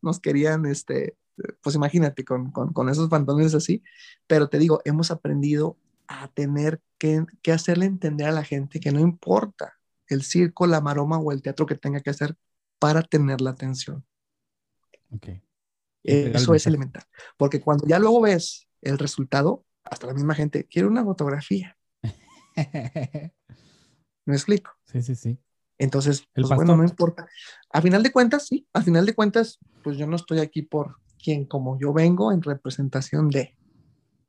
nos querían, este, pues imagínate, con, con, con, esos pantalones así, pero te digo, hemos aprendido a tener que, que hacerle entender a la gente que no importa el circo, la maroma o el teatro que tenga que hacer para tener la atención. Okay. Eso es elemental. Porque cuando ya luego ves el resultado, hasta la misma gente quiere una fotografía. [laughs] ¿Me explico? Sí, sí, sí. Entonces, pues, bueno, no importa. A final de cuentas, sí, a final de cuentas, pues yo no estoy aquí por quien como yo vengo en representación de,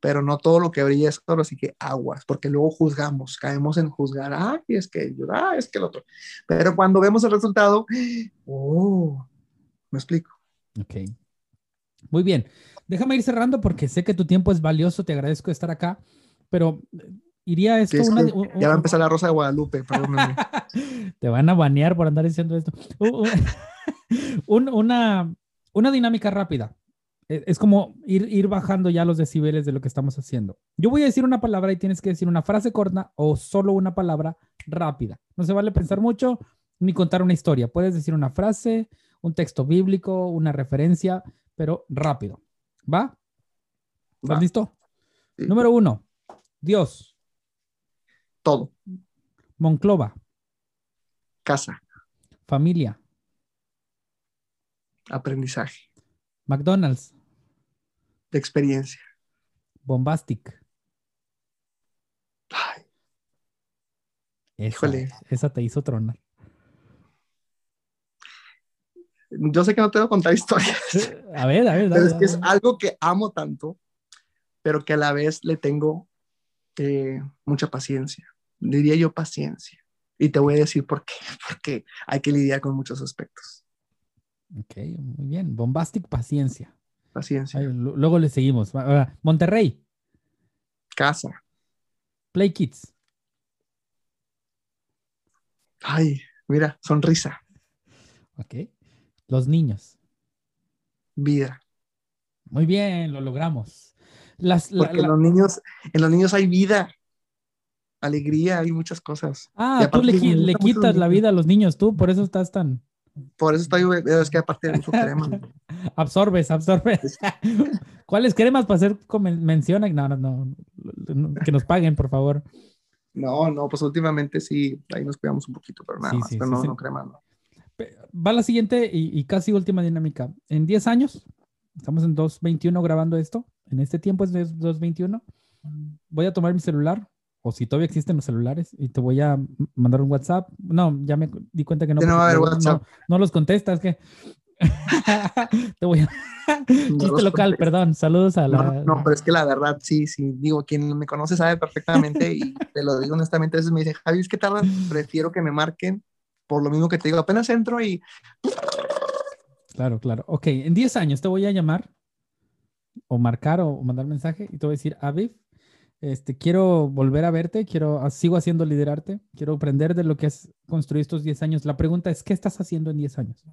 pero no todo lo que brilla es oro, así que aguas, porque luego juzgamos, caemos en juzgar, ah, es que yo, ah, es que el otro. Pero cuando vemos el resultado, [gasps] oh, me explico. Ok. Muy bien. Déjame ir cerrando porque sé que tu tiempo es valioso, te agradezco estar acá, pero eh, iría esto. ya va a empezar la Rosa de Guadalupe, perdóname. [laughs] te van a banear por andar diciendo esto. [laughs] una, una dinámica rápida. E, es como ir, ir bajando ya los decibeles de lo que estamos haciendo. Yo voy a decir una palabra y tienes que decir una frase corta o solo una palabra rápida. No se vale pensar mucho ni contar una historia. Puedes decir una frase, un texto bíblico, una referencia, pero rápido. ¿Va? ¿Estás listo? Número uno, Dios. Todo. Monclova. Casa. Familia. Aprendizaje. McDonald's. De experiencia. Bombastic. Ay. Híjole. Esa te hizo tronar yo sé que no te voy a contar [laughs] historias. A ver, a ver. pero es que es algo que amo tanto, pero que a la vez le tengo eh, mucha paciencia. Diría yo paciencia. Y te voy a decir por qué. [laughs] Porque hay que lidiar con muchos aspectos. Ok, muy bien. Bombastic paciencia. Paciencia. luego le seguimos. Monterrey. Casa. Play Kids. Ay, mira, sonrisa. Ok. Los niños. Vida. Muy bien, lo logramos. Las, Porque los niños, en los niños hay vida, alegría, hay muchas cosas. Ah, tú le, quitas la vida a los niños, tú, por eso estás tan... Por eso estoy, es que aparte de crema. [laughs] absorbes, absorbes. [laughs] ¿Cuáles cremas para hacer mención? No, no, no, que nos paguen, por favor. No, no, pues últimamente sí, ahí nos cuidamos un poquito, pero nada más, pero no, no crema, no va la siguiente y, casi última dinámica. En 10 años, estamos en 2.21 grabando esto, en este tiempo es 2.21, voy a tomar mi celular, o si todavía existen los celulares, y te voy a mandar un WhatsApp. No, ya me di cuenta que no. No, los contestas, que... [laughs] te voy a... Chiste local, perdón. Saludos a la... No, pero es que la verdad, sí, sí. Digo, quien me conoce sabe perfectamente y te lo digo honestamente. A veces me dice, Javi, es que tarda, prefiero que me marquen por lo mismo que te digo, apenas entro y... Claro, claro. Ok, en 10 años te voy a llamar o marcar o mandar mensaje y te voy a decir, Aviv, este, quiero volver a verte, quiero, ah, sigo haciendo liderarte, quiero aprender de lo que has construido estos 10 años. La pregunta es, ¿qué estás haciendo en 10 años?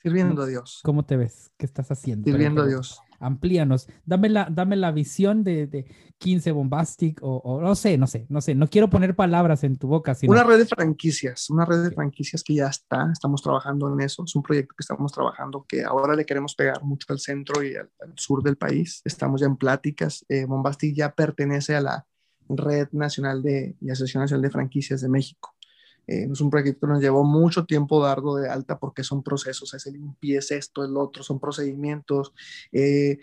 Sirviendo a Dios. ¿Cómo te ves? ¿Qué estás haciendo? Sirviendo a Dios amplíanos, dame la, dame la visión de, de 15 Bombastic o, no sé, no sé, no sé, no quiero poner palabras en tu boca. Sino... Una red de franquicias, una red de franquicias que ya está, estamos trabajando en eso, es un proyecto que estamos trabajando que ahora le queremos pegar mucho al centro y al, sur del país, estamos ya en pláticas, eh, Bombastic ya pertenece a la Red Nacional de, y Asociación Nacional de Franquicias de México. Eh, es un proyecto que nos llevó mucho tiempo darlo de alta porque son procesos, es el limpieza, esto, el otro, son procedimientos. Eh,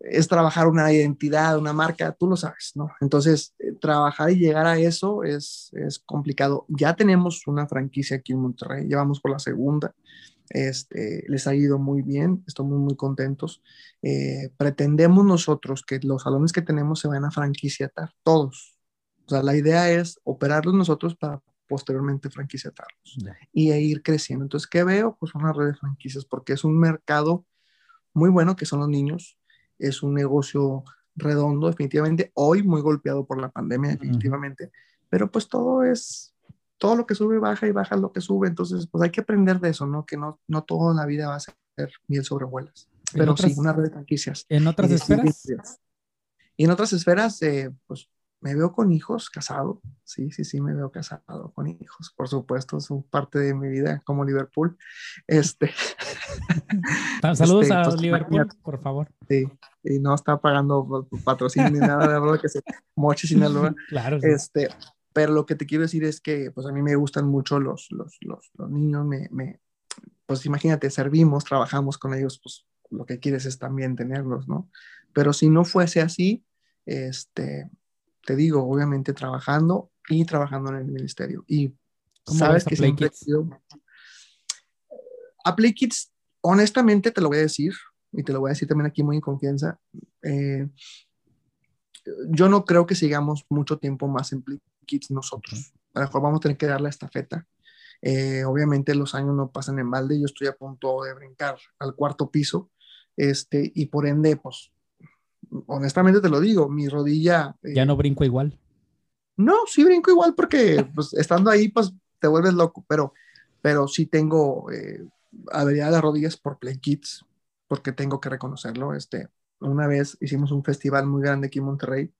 es trabajar una identidad, una marca, tú lo sabes, ¿no? Entonces, eh, trabajar y llegar a eso es, es complicado. Ya tenemos una franquicia aquí en Monterrey, llevamos por la segunda, este, les ha ido muy bien, estamos muy contentos. Eh, pretendemos nosotros que los salones que tenemos se van a franquiciatar, todos. O sea, la idea es operarlos nosotros para posteriormente franquiciatarlos y ir creciendo. Entonces, ¿qué veo? Pues una red de franquicias, porque es un mercado muy bueno que son los niños, es un negocio redondo, definitivamente, hoy muy golpeado por la pandemia, definitivamente, pero pues todo es, todo lo que sube baja y baja lo que sube, entonces pues hay que aprender de eso, ¿no? Que no, no todo en la vida va a ser miel sobre vuelas, pero sí, una red de franquicias. ¿En otras esferas? Y en otras esferas, eh, pues me veo con hijos, casado. Sí, sí, sí, me veo casado con hijos. Por supuesto, son parte de mi vida como Liverpool. Este. [laughs] [laughs] Saludos este, a pues, Liverpool, por favor. Sí, y no está pagando patrocinio ni nada, de verdad que se moche Sinaloa. [laughs] Claro. Este, pero lo que te quiero decir es que, pues a mí me gustan mucho los, los, los, los niños, me, me, pues imagínate, servimos, trabajamos con ellos, pues lo que quieres es también tenerlos, ¿no? Pero si no fuese así, este, te digo, obviamente trabajando y trabajando en el ministerio. Y sabes que siempre he sido... A Play Kids, honestamente te lo voy a decir, y te lo voy a decir también aquí muy en confianza, eh, yo no creo que sigamos mucho tiempo más en Play Kids nosotros. A lo mejor vamos a tener que dar la estafeta. Eh, obviamente los años no pasan en balde, yo estoy a punto de brincar al cuarto piso, este, y por ende, pues honestamente te lo digo, mi rodilla... Eh, ya no brinco igual. No, sí brinco igual porque [laughs] pues, estando ahí, pues te vuelves loco, pero, pero sí tengo eh, habilidad de rodillas por Play Kids, porque tengo que reconocerlo. Este, una vez hicimos un festival muy grande aquí en Monterrey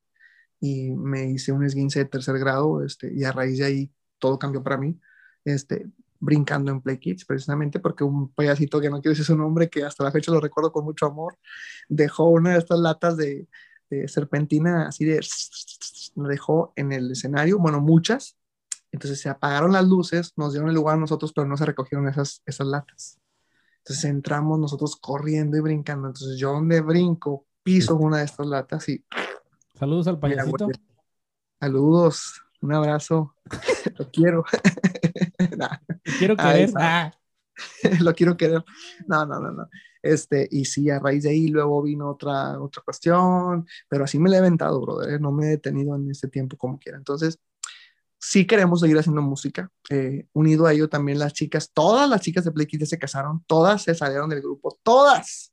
y me hice un esguince de tercer grado este, y a raíz de ahí todo cambió para mí. Este, brincando en Play Kids, precisamente porque un payasito que no quiero decir su nombre, que hasta la fecha lo recuerdo con mucho amor, dejó una de estas latas de, serpentina así de... Lo dejó en el escenario, bueno, muchas. Entonces se apagaron las luces, nos dieron el lugar a nosotros, pero no se recogieron esas, esas latas. Entonces entramos nosotros corriendo y brincando. Entonces yo donde brinco, piso una de estas latas y... Saludos al payasito. Saludos, un abrazo, [laughs] lo quiero. [laughs] Quiero querer. Ah. [laughs] lo quiero querer. No, no, no, no. Este, y sí, a raíz de ahí luego vino otra, otra cuestión, pero así me la he aventado, brother. ¿eh? No me he detenido en este tiempo como quiera. Entonces, sí queremos seguir haciendo música. Eh, unido a ello también las chicas, todas las chicas de Play Kids se casaron, todas se salieron del grupo, todas,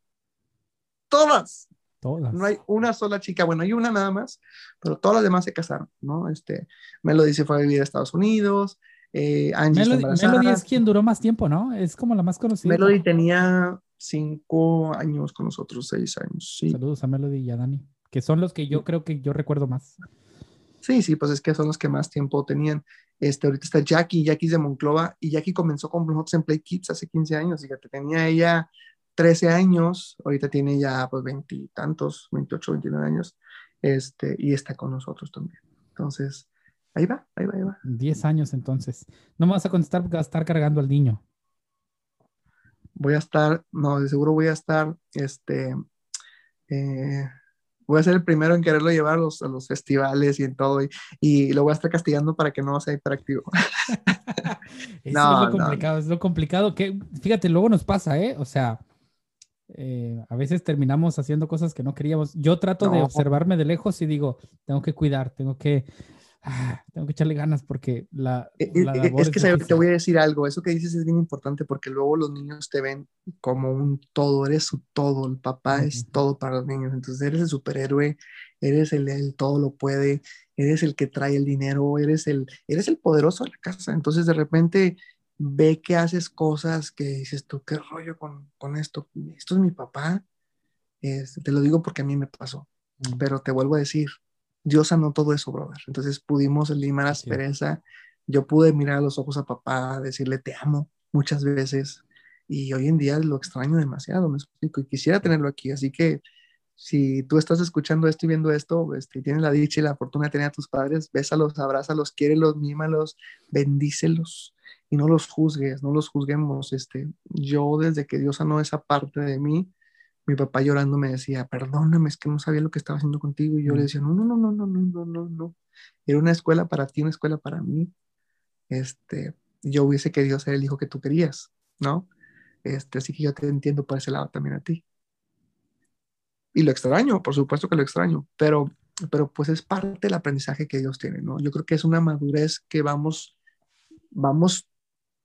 todas. Todas. No hay una sola chica, bueno, hay una nada más, pero todas las demás se casaron, ¿no? Este, Melody se fue a vivir a Estados Unidos, eh, Melody, es quien duró más tiempo, ¿no? Es como la más conocida. Melody tenía cinco años con nosotros, seis años. Sí. Saludos a Melody y a Dani, que son los que yo creo que yo recuerdo más. Sí, sí, pues es que son los que más tiempo tenían. Este, ahorita está Jackie, Jackie es de Monclova, y Jackie comenzó con nosotros en Play Kids hace 15 años, fíjate, tenía ella 13 años, ahorita tiene ya pues veintitantos, 28, 29 años, este, y está con nosotros también. Entonces, Ahí va, ahí va, ahí va. Diez años entonces. No me vas a contestar porque vas a estar cargando al niño. Voy a estar, no, de seguro voy a estar, este, eh, voy a ser el primero en quererlo llevar a los, a los festivales y en todo, y, lo voy a estar castigando para que no sea hiperactivo. [laughs] no, es lo complicado, es lo complicado que, fíjate, luego nos pasa, ¿eh? O sea, eh, a veces terminamos haciendo cosas que no queríamos. Yo trato de observarme de lejos y digo, tengo que cuidar, tengo que Ah, tengo que echarle ganas porque la... E, e, e, es, que te voy a decir algo, eso que dices es bien importante porque luego los niños te ven como un todo, eres su todo, el papá es todo para los niños, entonces eres el superhéroe, eres el, el todo lo puede, eres el que trae el dinero, eres el, eres el poderoso de la casa, entonces de repente ve que haces cosas que dices tú, qué rollo con, con esto, esto es mi papá, te lo digo porque a mí me pasó, pero te vuelvo a decir, Dios sanó todo eso, brother. Entonces pudimos limar la aspereza. Yo pude mirar a los ojos a papá, decirle te amo muchas veces. Y hoy en día lo extraño demasiado, me explico. Y quisiera tenerlo aquí. Así que si tú estás escuchando esto y viendo esto, este, tienes la dicha y la fortuna de tener a tus padres, bésalos, abrázalos, quiérelos, mímalos, bendícelos y no los juzgues, no los juzguemos. Este, yo desde que Dios sanó esa parte de mí, mi papá llorando me decía, perdóname, es que no sabía lo que estaba haciendo contigo. Y yo le decía, no, no, no, no, no, no, no, no, no. Era una escuela para ti, una escuela para mí. Este, yo hubiese querido ser el hijo que tú querías, ¿no? Este, así que yo te entiendo por ese lado también a ti. Y lo extraño, por supuesto que lo extraño, pero, pero pues es parte del aprendizaje que Dios tiene, ¿no? Yo creo que es una madurez que vamos, vamos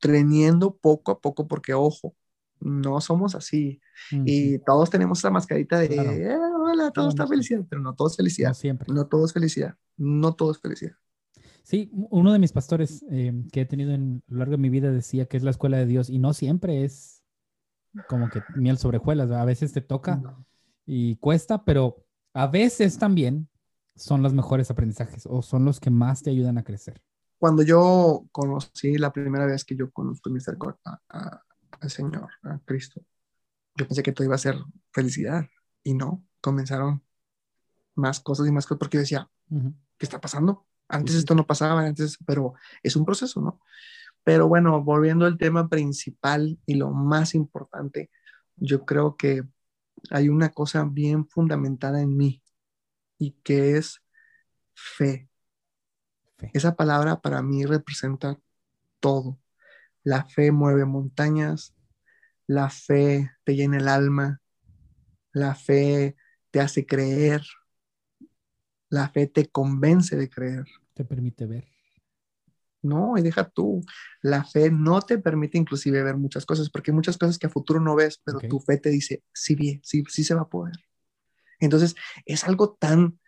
teniendo poco a poco, porque ojo, no somos así. Y todos tenemos esa mascarita de, eh, hola, todo está felicidad, pero no todo es felicidad. No siempre. No todo es felicidad. No todo es felicidad. Sí, uno de mis pastores eh, que he tenido en, a lo largo de mi vida decía que es la escuela de Dios y no siempre es como que miel sobre hojuelas. A veces te toca y cuesta, pero a veces también son los mejores aprendizajes o son los que más te ayudan a crecer. Cuando yo conocí la primera vez que yo conozco mi al Señor, a Cristo, yo pensé que todo iba a ser felicidad y no, comenzaron más cosas y más cosas porque yo decía, ¿qué está pasando? Antes esto no pasaba, antes, pero es un proceso, ¿no? Pero bueno, volviendo al tema principal y lo más importante, yo creo que hay una cosa bien fundamentada en mí y que es fe. Esa palabra para mí representa todo. La fe mueve montañas, la fe te llena el alma, la fe te hace creer, la fe te convence de creer. Te permite ver. No, y deja tú. La fe no te permite inclusive ver muchas cosas, porque hay muchas cosas que a futuro no ves, pero tu fe te dice, sí, bien, sí, sí se va a poder. Entonces, es algo tan,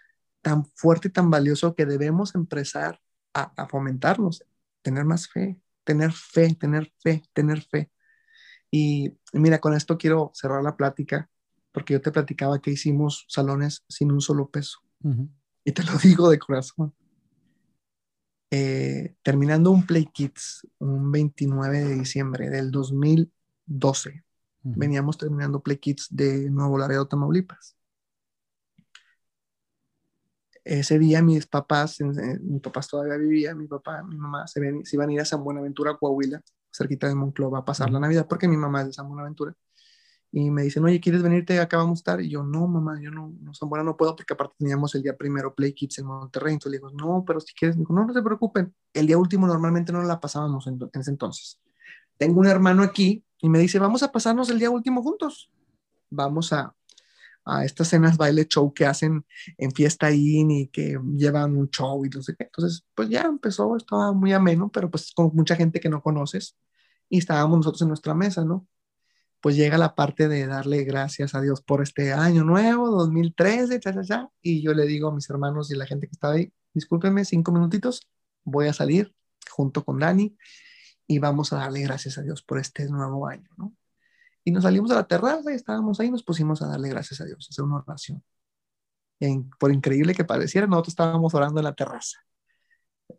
tan fuerte y tan valioso que debemos empezar a, a fomentarnos, tener más fe, tener fe, tener fe, tener fe. Y mira, con esto quiero cerrar la plática, porque yo te platicaba que hicimos salones sin un solo peso. Y te lo [laughs] digo de corazón. Eh, terminando un Play Kids un 29 de diciembre del 2012. Veníamos terminando Play Kids de Nuevo Laredo, Tamaulipas. Ese día mis papás, mis papás todavía vivían, mi papá, mi mamá se, ven, se iban a ir a San Buenaventura, Coahuila, cerquita de Monclova, a pasar la Navidad, porque mi mamá es de San Buenaventura y me dicen, oye, ¿quieres venirte? Acá vamos a estar. Y yo, no, mamá, yo no, no, San Buena no puedo porque aparte teníamos el día primero Play Kids en Monterrey. Entonces le digo, no, pero si quieres, digo, no, no se preocupen. El día último normalmente no la pasábamos en, ese entonces. Tengo un hermano aquí y me dice, vamos a pasarnos el día último juntos. Vamos a, a estas cenas baile show que hacen en Fiesta In y que llevan un show y no sé qué. Entonces, pues ya empezó, estaba muy ameno, pero pues con mucha gente que no conoces y estábamos nosotros en nuestra mesa, ¿no? pues llega la parte de darle gracias a Dios por este año nuevo, 2013, y yo le digo a mis hermanos y la gente que estaba ahí, discúlpenme cinco minutitos, voy a salir junto con Dani y vamos a darle gracias a Dios por este nuevo año, ¿no? Y nos salimos a la terraza y estábamos ahí, nos pusimos a darle gracias a Dios, a hacer una oración. Y por increíble que pareciera, nosotros estábamos orando en la terraza.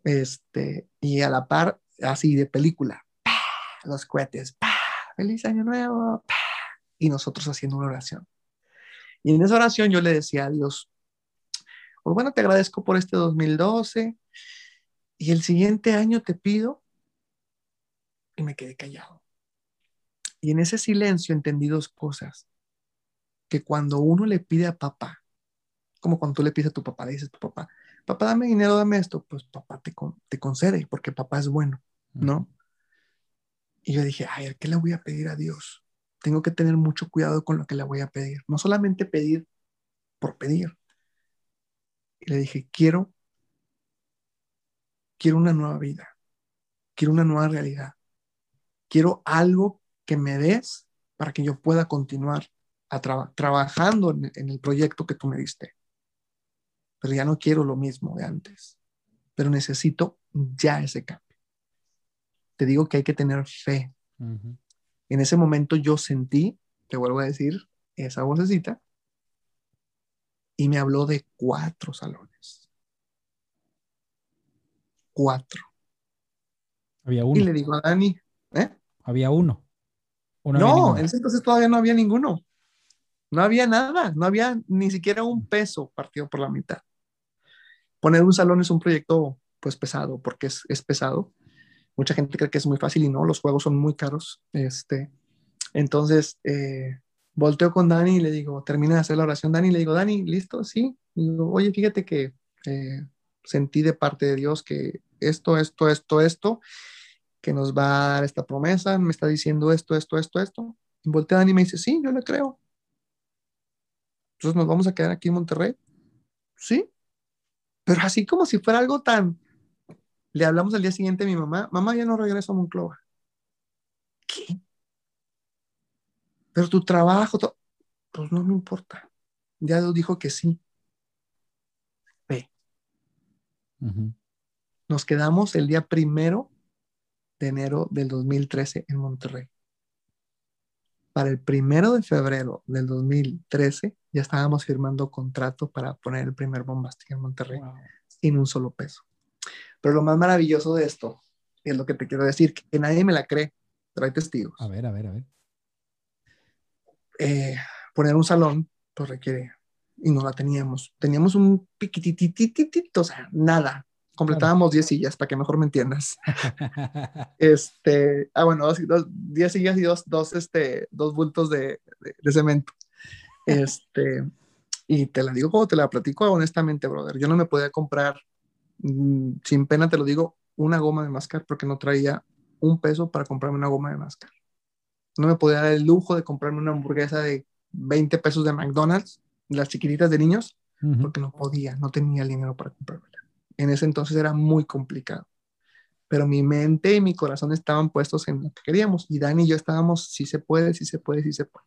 Este, y a la par, así de película, los cohetes, feliz año nuevo, y nosotros haciendo una oración. Y en esa oración yo le decía a Dios, pues bueno, te agradezco por este 2012 y el siguiente año te pido y me quedé callado. Y en ese silencio entendí dos cosas, que cuando uno le pide a papá, como cuando tú le pides a tu papá, le dices a tu papá, papá, dame dinero, dame esto, pues papá te, te concede, porque papá es bueno, ¿no? Y yo dije, ay, ¿qué le voy a pedir a Dios? Tengo que tener mucho cuidado con lo que le voy a pedir. No solamente pedir por pedir. Y le dije, quiero, quiero una nueva vida. Quiero una nueva realidad. Quiero algo que me des para que yo pueda continuar a trabajando en, en el proyecto que tú me diste. Pero ya no quiero lo mismo de antes. Pero necesito ya ese cambio te digo que hay que tener fe. En ese momento yo sentí, te vuelvo a decir, esa vocecita y me habló de cuatro salones. Cuatro. Había uno. Y le digo a Dani, ¿eh? Había uno. No, en ese entonces todavía no había ninguno. No había nada, no había ni siquiera un peso partido por la mitad. Poner un salón es un proyecto pues pesado, porque es, es pesado. Mucha gente cree que es muy fácil y no, los juegos son muy caros. Este, entonces, eh, volteo con Dani y le digo, termina de hacer la oración, Dani, y le digo, Dani, ¿listo? Sí. Y digo, oye, fíjate que eh, sentí de parte de Dios que esto, esto, esto, esto, que nos va a dar esta promesa, me está diciendo esto, esto, esto, esto. Y voltea Dani y me dice, sí, yo le creo. Entonces nos vamos a quedar aquí en Monterrey. Sí. Pero así como si fuera algo tan... Le hablamos al día siguiente a mi mamá, mamá ya no regreso a Monclova. ¿Qué? Pero tu trabajo, pues no me importa. Ya Dios dijo que sí. Ve. Nos quedamos el día primero de enero del 2013 en Monterrey. Para el primero de febrero del 2013 ya estábamos firmando contrato para poner el primer bombastic en Monterrey sin un solo peso. Pero lo más maravilloso de esto es lo que te quiero decir, que nadie me la cree, pero hay testigos. A ver, a ver, a ver. Eh, poner un salón, pues requiere, y no la teníamos. Teníamos un piquititititito, o sea, nada. Completábamos 10 sillas, para que mejor me entiendas. este, ah, bueno, 10 sillas y dos, dos, este, dos bultos de, de, cemento. Este, y te la digo como te la platico honestamente, brother. Yo no me podía comprar, mm, sin pena te lo digo, una goma de mascar porque no traía un peso para comprarme una goma de mascar. No me podía dar el lujo de comprarme una hamburguesa de 20 pesos de McDonald's, las chiquititas de niños, porque no podía, no tenía el dinero para comprarla. En ese entonces era muy complicado. Pero mi mente y mi corazón estaban puestos en lo que queríamos. Y Dani y yo estábamos, si se puede, si se puede, si se puede.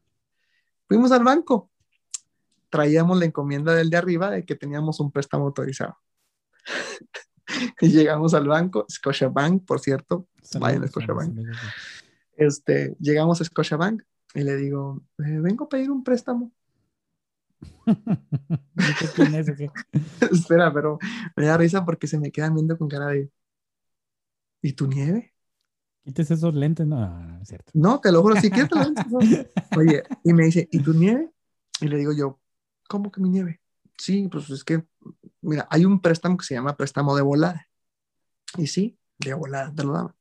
Fuimos al banco. Traíamos la encomienda del de arriba de que teníamos un préstamo autorizado. [laughs] y llegamos al banco, Scotiabank, por cierto. vayan a Scotiabank. Este, llegamos a Scotiabank y le digo, eh, vengo a pedir un préstamo. [laughs] [laughs] Espera, pero me da risa porque se me quedan viendo con cara de, ¿y tu nieve? Quites esos lentes, no, no, es cierto. No, te lo juro, si quieres lentes. [laughs] Oye, y me dice, ¿y tu nieve? Y le digo yo, ¿cómo que mi nieve? Sí, pues es que, mira, hay un préstamo que se llama préstamo de volada. Y sí, de volada te lo daban.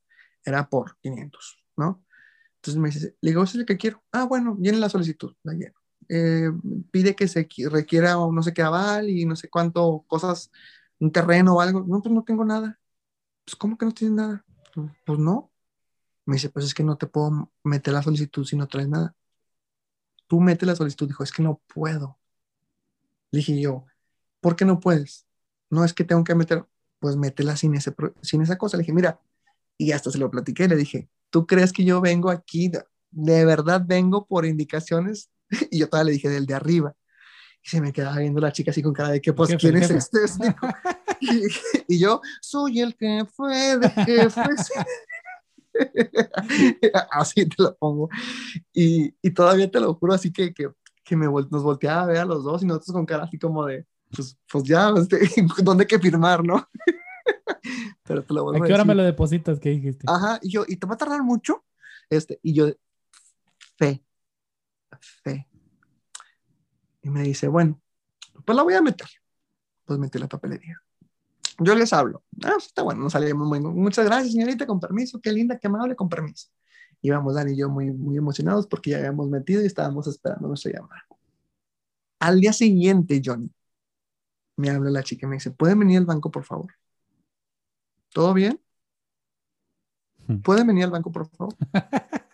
Era por 500, ¿no? Entonces me dice, le digo, es el que quiero. Ah, bueno, viene la solicitud, la lleno. Eh, pide que se requiera no sé qué aval y no sé cuánto cosas, un terreno o algo. No, pues no tengo nada. Pues, ¿cómo que no tienes nada? Pues no. Me dice, pues es que no te puedo meter la solicitud si no traes nada. Tú mete la solicitud. Dijo, es que no puedo. Le dije yo, ¿por qué no puedes? No es que tengo que meter, pues métela sin, ese, sin esa cosa. Le dije, mira, y hasta se lo platiqué. Le dije, ¿tú crees que yo vengo aquí? De verdad vengo por indicaciones. [laughs] Y yo todavía le dije del de arriba. Y se me quedaba viendo la chica así con cara de que, pues, ¿quién es este? [laughs] y, yo, soy el que fue de jefe. [laughs] así te lo pongo. Y, y, todavía te lo juro, así que, que, que me, nos volteaba a ver a los dos y nosotros con cara así como de, pues, pues ya, este, ¿dónde que firmar, no? Pero te lo ¿A qué hora me lo depositas? ¿Qué dijiste? Ajá, y yo, ¿y te va a tardar mucho? Este, y yo, fe, fe. Y me dice, bueno, pues la voy a meter. Pues metí la papelería. Yo les hablo. Ah, pues está bueno, nos salimos muy Muchas gracias, señorita, con permiso. Qué linda, qué amable, con permiso. Íbamos Dani y yo muy, muy emocionados porque ya habíamos metido y estábamos esperando nuestra llamada. Al día siguiente, Johnny, me habla la chica y me dice, ¿pueden venir al banco, por favor? ¿Todo bien? Hmm. ¿Pueden venir al banco, por favor? [laughs]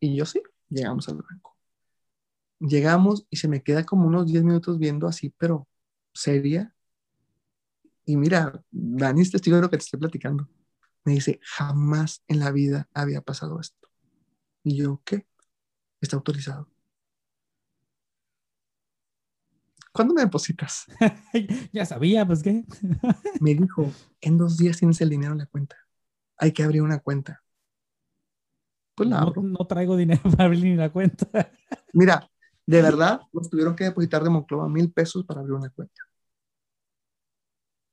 y yo sí, llegamos al banco. Llegamos y se me queda como unos 10 minutos viendo así, pero seria. Y mira, Dani es testigo de lo que te estoy platicando. Me dice, jamás en la vida había pasado esto. Y yo, ¿qué? Está autorizado. ¿cuándo me depositas? [laughs] ya sabía, pues qué. [laughs] me dijo, en dos días tienes el dinero en la cuenta. Hay que abrir una cuenta. Pues la abro. No, traigo dinero [laughs] para abrir ni la cuenta. Mira, de verdad, nos tuvieron que depositar de Monclova mil pesos para abrir una cuenta.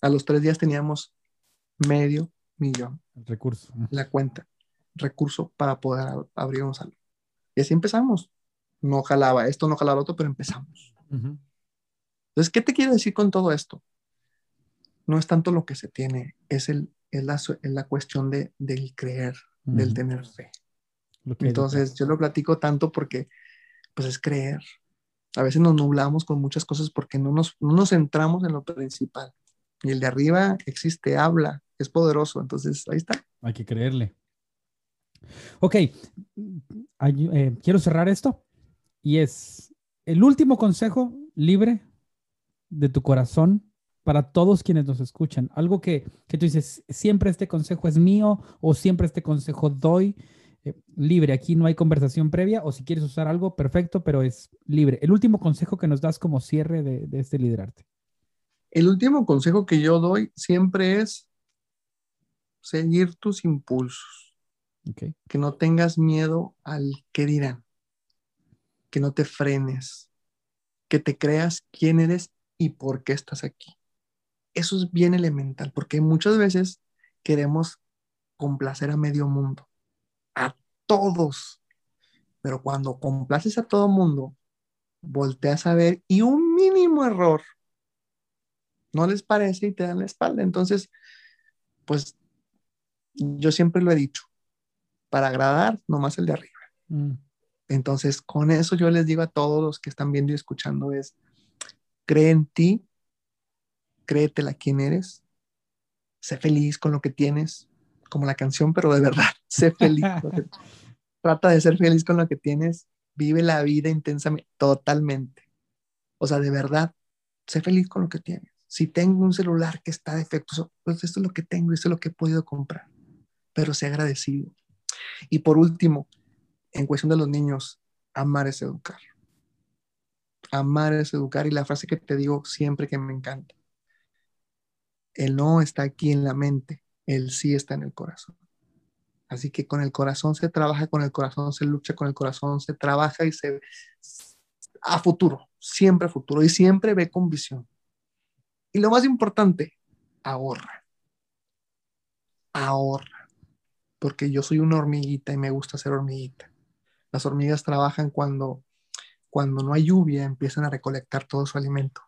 A los tres días teníamos medio millón. recurso. La cuenta. Recurso para poder abrir un salón. Y así empezamos. no jalaba esto, no jalaba otro, pero empezamos. Entonces, ¿qué te quiero decir con todo esto? No es tanto lo que se tiene, es, el, es, la, es la cuestión de, del creer, del tener fe. Entonces, yo lo platico tanto porque, pues, es creer. A veces nos nublamos con muchas cosas porque no nos, no nos centramos en lo principal. Y el de arriba existe, habla, es poderoso. Entonces, ahí está. Hay que creerle. Ok, eh, quiero cerrar esto y es el último consejo libre de tu corazón para todos quienes nos escuchan. Algo que, tú dices, siempre este consejo es mío o siempre este consejo doy eh, libre. Aquí no hay conversación previa o si quieres usar algo, perfecto, pero es libre. El último consejo que nos das como cierre de, de este liderarte. El último consejo que yo doy siempre es seguir tus impulsos. Que no tengas miedo al que dirán. Que no te frenes. Que te creas quién eres y por qué estás aquí. Eso es bien elemental, porque muchas veces queremos complacer a medio mundo, todos. Pero cuando complaces a todo mundo, volteas a ver y un mínimo error no les parece y te dan la espalda. Entonces, pues yo siempre lo he dicho, para agradar, nomás el de arriba. Mm. Entonces, con eso yo les digo a todos los que están viendo y escuchando es, cree en ti, créetela quién eres, sé feliz con lo que tienes, como la canción, pero de verdad, sé feliz. trata de ser feliz con lo que tienes, vive la vida intensamente, totalmente. O sea, de verdad, sé feliz con lo que tienes. Si tengo un celular que está defectuoso, pues esto es lo que tengo, esto es lo que he podido comprar, pero sé agradecido. Y por último, en cuestión de los niños, amar es educar. Amar es educar y la frase que te digo siempre que me encanta. El no está aquí en la mente, el sí está en el corazón. Así que con el corazón se trabaja, con el corazón se lucha, con el corazón se trabaja y se a futuro, siempre a futuro y siempre ve con visión. Y lo más importante, ahorra. Ahorra. Porque yo soy una hormiguita y me gusta ser hormiguita. Las hormigas trabajan cuando, cuando no hay lluvia, empiezan a recolectar todo su alimento.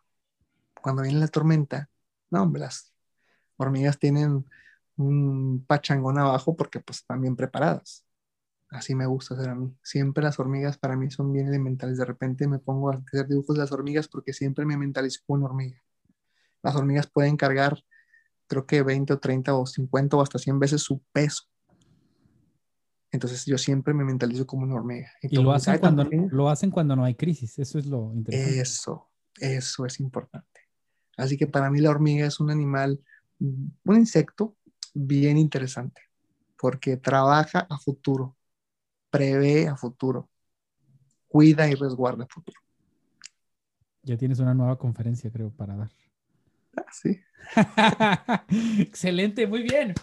Cuando viene la tormenta, no, hombre, las hormigas tienen un pachangón abajo porque pues están bien preparadas. Así me gusta hacer a mí. Siempre las hormigas para mí son bien elementales. De repente me pongo a hacer dibujos de las hormigas porque siempre me mentalizo con una hormiga. Las hormigas pueden cargar, creo que 20 o 30 o 50 o hasta 100 veces su peso. Entonces yo siempre me mentalizo como una hormiga. Y, lo, hacen cuando, lo hacen cuando no hay crisis. Eso es lo interesante. Eso, eso es importante. Así que para mí la hormiga es un animal, un insecto bien interesante, porque trabaja a futuro, prevé a futuro, cuida y resguarda a futuro. Ya tienes una nueva conferencia, creo, para dar. Sí. [laughs] Excelente, muy bien.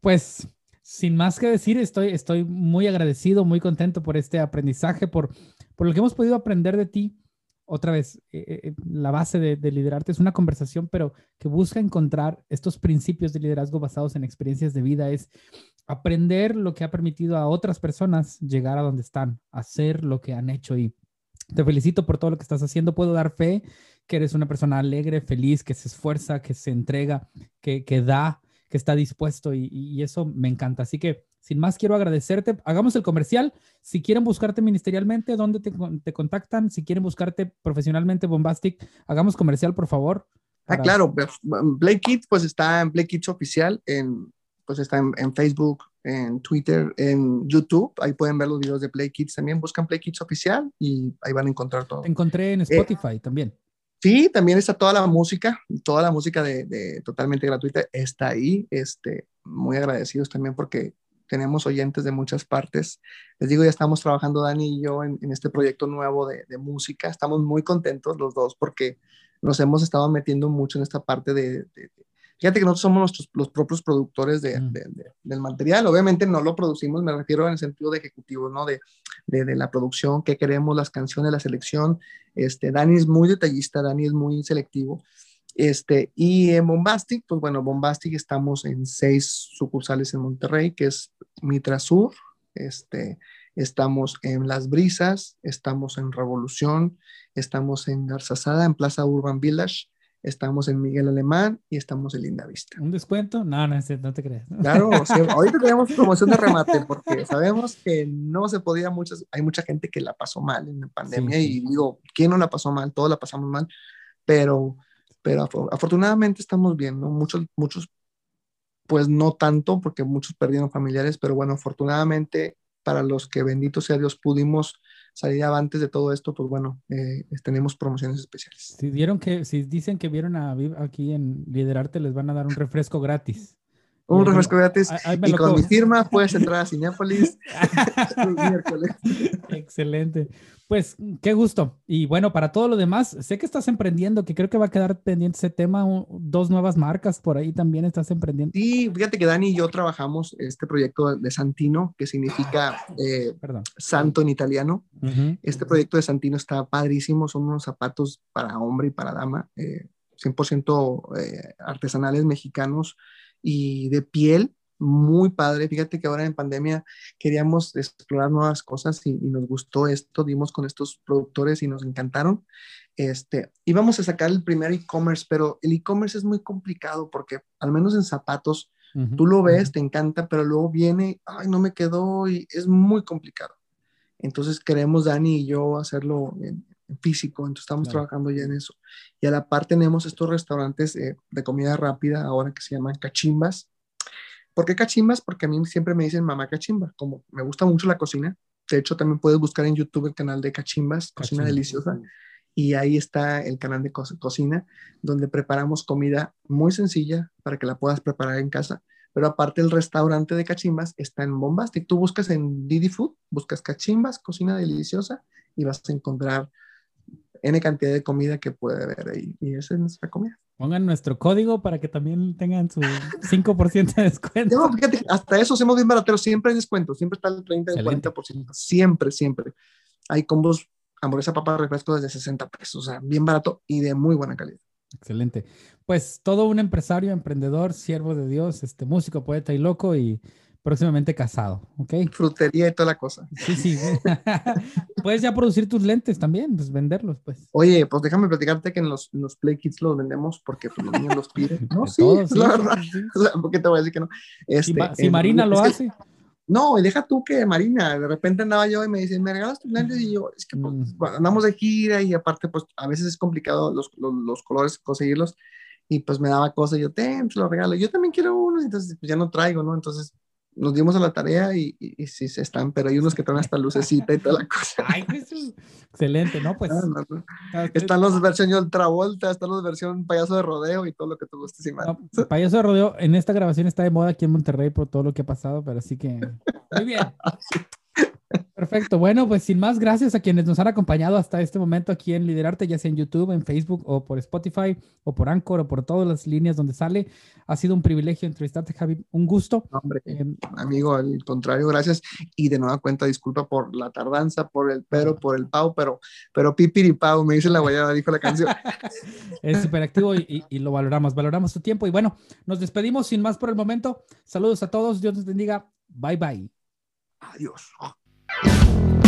Pues sin más que decir, estoy, estoy muy agradecido, muy contento por este aprendizaje, por, por lo que hemos podido aprender de ti. Otra vez, eh, eh, eh, la base de, de, liderarte es una conversación, pero que busca encontrar estos principios de liderazgo basados en experiencias de vida, es aprender lo que ha permitido a otras personas llegar a donde están, hacer lo que han hecho y te felicito por todo lo que estás haciendo. Puedo dar fe que eres una persona alegre, feliz, que se esfuerza, que se entrega, que, que da, que está dispuesto y, y, eso me encanta. Así que, sin más, quiero agradecerte. Hagamos el comercial. Si quieren buscarte ministerialmente, ¿dónde te, te contactan? Si quieren buscarte profesionalmente, Bombastic, hagamos comercial, por favor. Ah, claro. Pues, Blake Kids, pues está en Blake Kids Oficial, en, pues está en, en Facebook, en Twitter, en YouTube. Ahí pueden ver los videos de Play Kids también. Buscan Play Kids oficial y ahí van a encontrar todo. Te encontré en eh, Spotify también. Sí, también está toda la música, toda la música de, totalmente gratuita está ahí. Este, muy agradecidos también porque tenemos oyentes de muchas partes. Les digo, ya estamos trabajando Dani y yo en, este proyecto nuevo de, de, música. Estamos muy contentos los dos porque nos hemos estado metiendo mucho en esta parte de, Fíjate que nosotros somos nuestros, los propios productores de, mm. del material. Obviamente no lo producimos, me refiero en el sentido de ejecutivo, ¿no? De, de, la producción, qué queremos, las canciones, la selección. Este, Dani es muy detallista, Dani es muy selectivo. Este, y en Bombastic, pues bueno, Bombastic estamos en seis sucursales en Monterrey, que es Mitra Sur, este, estamos en Las Brisas, estamos en Revolución, estamos en Garzazada, en Plaza Urban Village, estamos en Miguel Alemán y estamos en Linda Vista. ¿Un descuento? No, no, no te creas. Claro, [laughs] ahorita tenemos promoción de remate porque sabemos que no se podía, muchas, hay mucha gente que la pasó mal en la pandemia y digo, ¿quién no la pasó mal? Todos la pasamos mal, pero, pero afortunadamente estamos bien, ¿no? Muchos, muchos, pues no tanto porque muchos perdieron familiares, pero bueno, afortunadamente para los que bendito sea Dios pudimos salir antes de todo esto, pues bueno, eh, tenemos promociones especiales. Si dieron que, si dicen que vieron a Viv aquí en Liderarte, les van a dar un refresco gratis. Un refresco gratis. y con mi firma [laughs] puedes entrar a Cinepolis [laughs] Excelente. Pues qué gusto. Y bueno, para todo lo demás, sé que estás emprendiendo, que creo que va a quedar pendiente ese tema. Dos nuevas marcas por ahí también estás emprendiendo. Sí, fíjate que Dani y yo trabajamos este proyecto de Santino, que significa eh, santo en italiano. Este proyecto de Santino está padrísimo. Son unos zapatos para hombre y para dama, 100% eh, eh, artesanales mexicanos y de piel muy padre. Fíjate que ahora en pandemia queríamos explorar nuevas cosas y, nos gustó esto. Dimos con estos productores y nos encantaron. Este, íbamos a sacar el primer e-commerce, pero el e-commerce es muy complicado porque al menos en zapatos, tú lo ves, te encanta, pero luego viene, ay, no me quedó y es muy complicado. Entonces queremos Dani y yo hacerlo en, físico, entonces estamos trabajando ya en eso. Y a la par tenemos estos restaurantes eh, de comida rápida ahora que se llaman cachimbas, ¿Por qué cachimbas? Porque a mí siempre me dicen mamá cachimba, como me gusta mucho la cocina. De hecho, también puedes buscar en YouTube el canal de Cachimbas, Cocina Deliciosa, y ahí está el canal de cocina, donde preparamos comida muy sencilla para que la puedas preparar en casa. Pero aparte el restaurante de Cachimbas está en Bombastic. Tú buscas en Didi Food, buscas Cachimbas, Cocina Deliciosa, y vas a encontrar N cantidad de comida que puede haber ahí. Y esa es nuestra comida. Pongan nuestro código para que también tengan su 5% de descuento. No, fíjate, hasta eso hacemos bien barateros, siempre hay descuento, siempre está el 30 y 40%, siempre, siempre. Hay combos hamburguesa, papa, refresco desde 60 pesos, o sea, bien barato y de muy buena calidad. Excelente. Pues todo un empresario, emprendedor, siervo de Dios, este músico, poeta y loco y próximamente casado, ¿ok? Frutería y toda la cosa. Sí, sí. [laughs] Puedes ya producir tus lentes también, pues venderlos, pues. Oye, pues déjame platicarte que en los, los Play Kits los vendemos porque pues, los niños los piden. [laughs] No, sí, la verdad. [laughs] O te voy a decir que no. Este, si, Marina lo hace. no, y deja tú que Marina, de repente andaba yo y me dicen, ¿me regalas tus lentes? Y yo, es que pues, mm. andamos de gira y aparte, pues a veces es complicado los, los, los colores conseguirlos y pues me daba cosas y yo, te, lo regalo. Yo también quiero unos, entonces pues ya no traigo, ¿no? Entonces nos dimos a la tarea y, y, sí se están, pero hay unos que traen hasta lucecita y toda la cosa. [laughs] Ay, pues, excelente, ¿no? Pues ah, están los versión Ultravolta, están los versión payaso de rodeo y todo lo que tú gustes y no, payaso de rodeo en esta grabación está de moda aquí en Monterrey por todo lo que ha pasado, pero así que muy bien. [laughs] Perfecto. Bueno, pues sin más, gracias a quienes nos han acompañado hasta este momento aquí en Liderarte, ya sea en YouTube, en Facebook o por Spotify o por Anchor o por todas las líneas donde sale. Ha sido un privilegio entrevistarte, Javi. Un gusto. Hombre, eh, amigo, al contrario, gracias. Y de nueva cuenta, disculpa por la tardanza, por el pero, por el pau, pero, pero pipiripau, me dice la guayada, dijo la canción. [laughs] es súper activo y, y, lo valoramos, valoramos tu tiempo. Y bueno, nos despedimos sin más por el momento. Saludos a todos, Dios nos bendiga. Bye bye. Adiós. Thank you.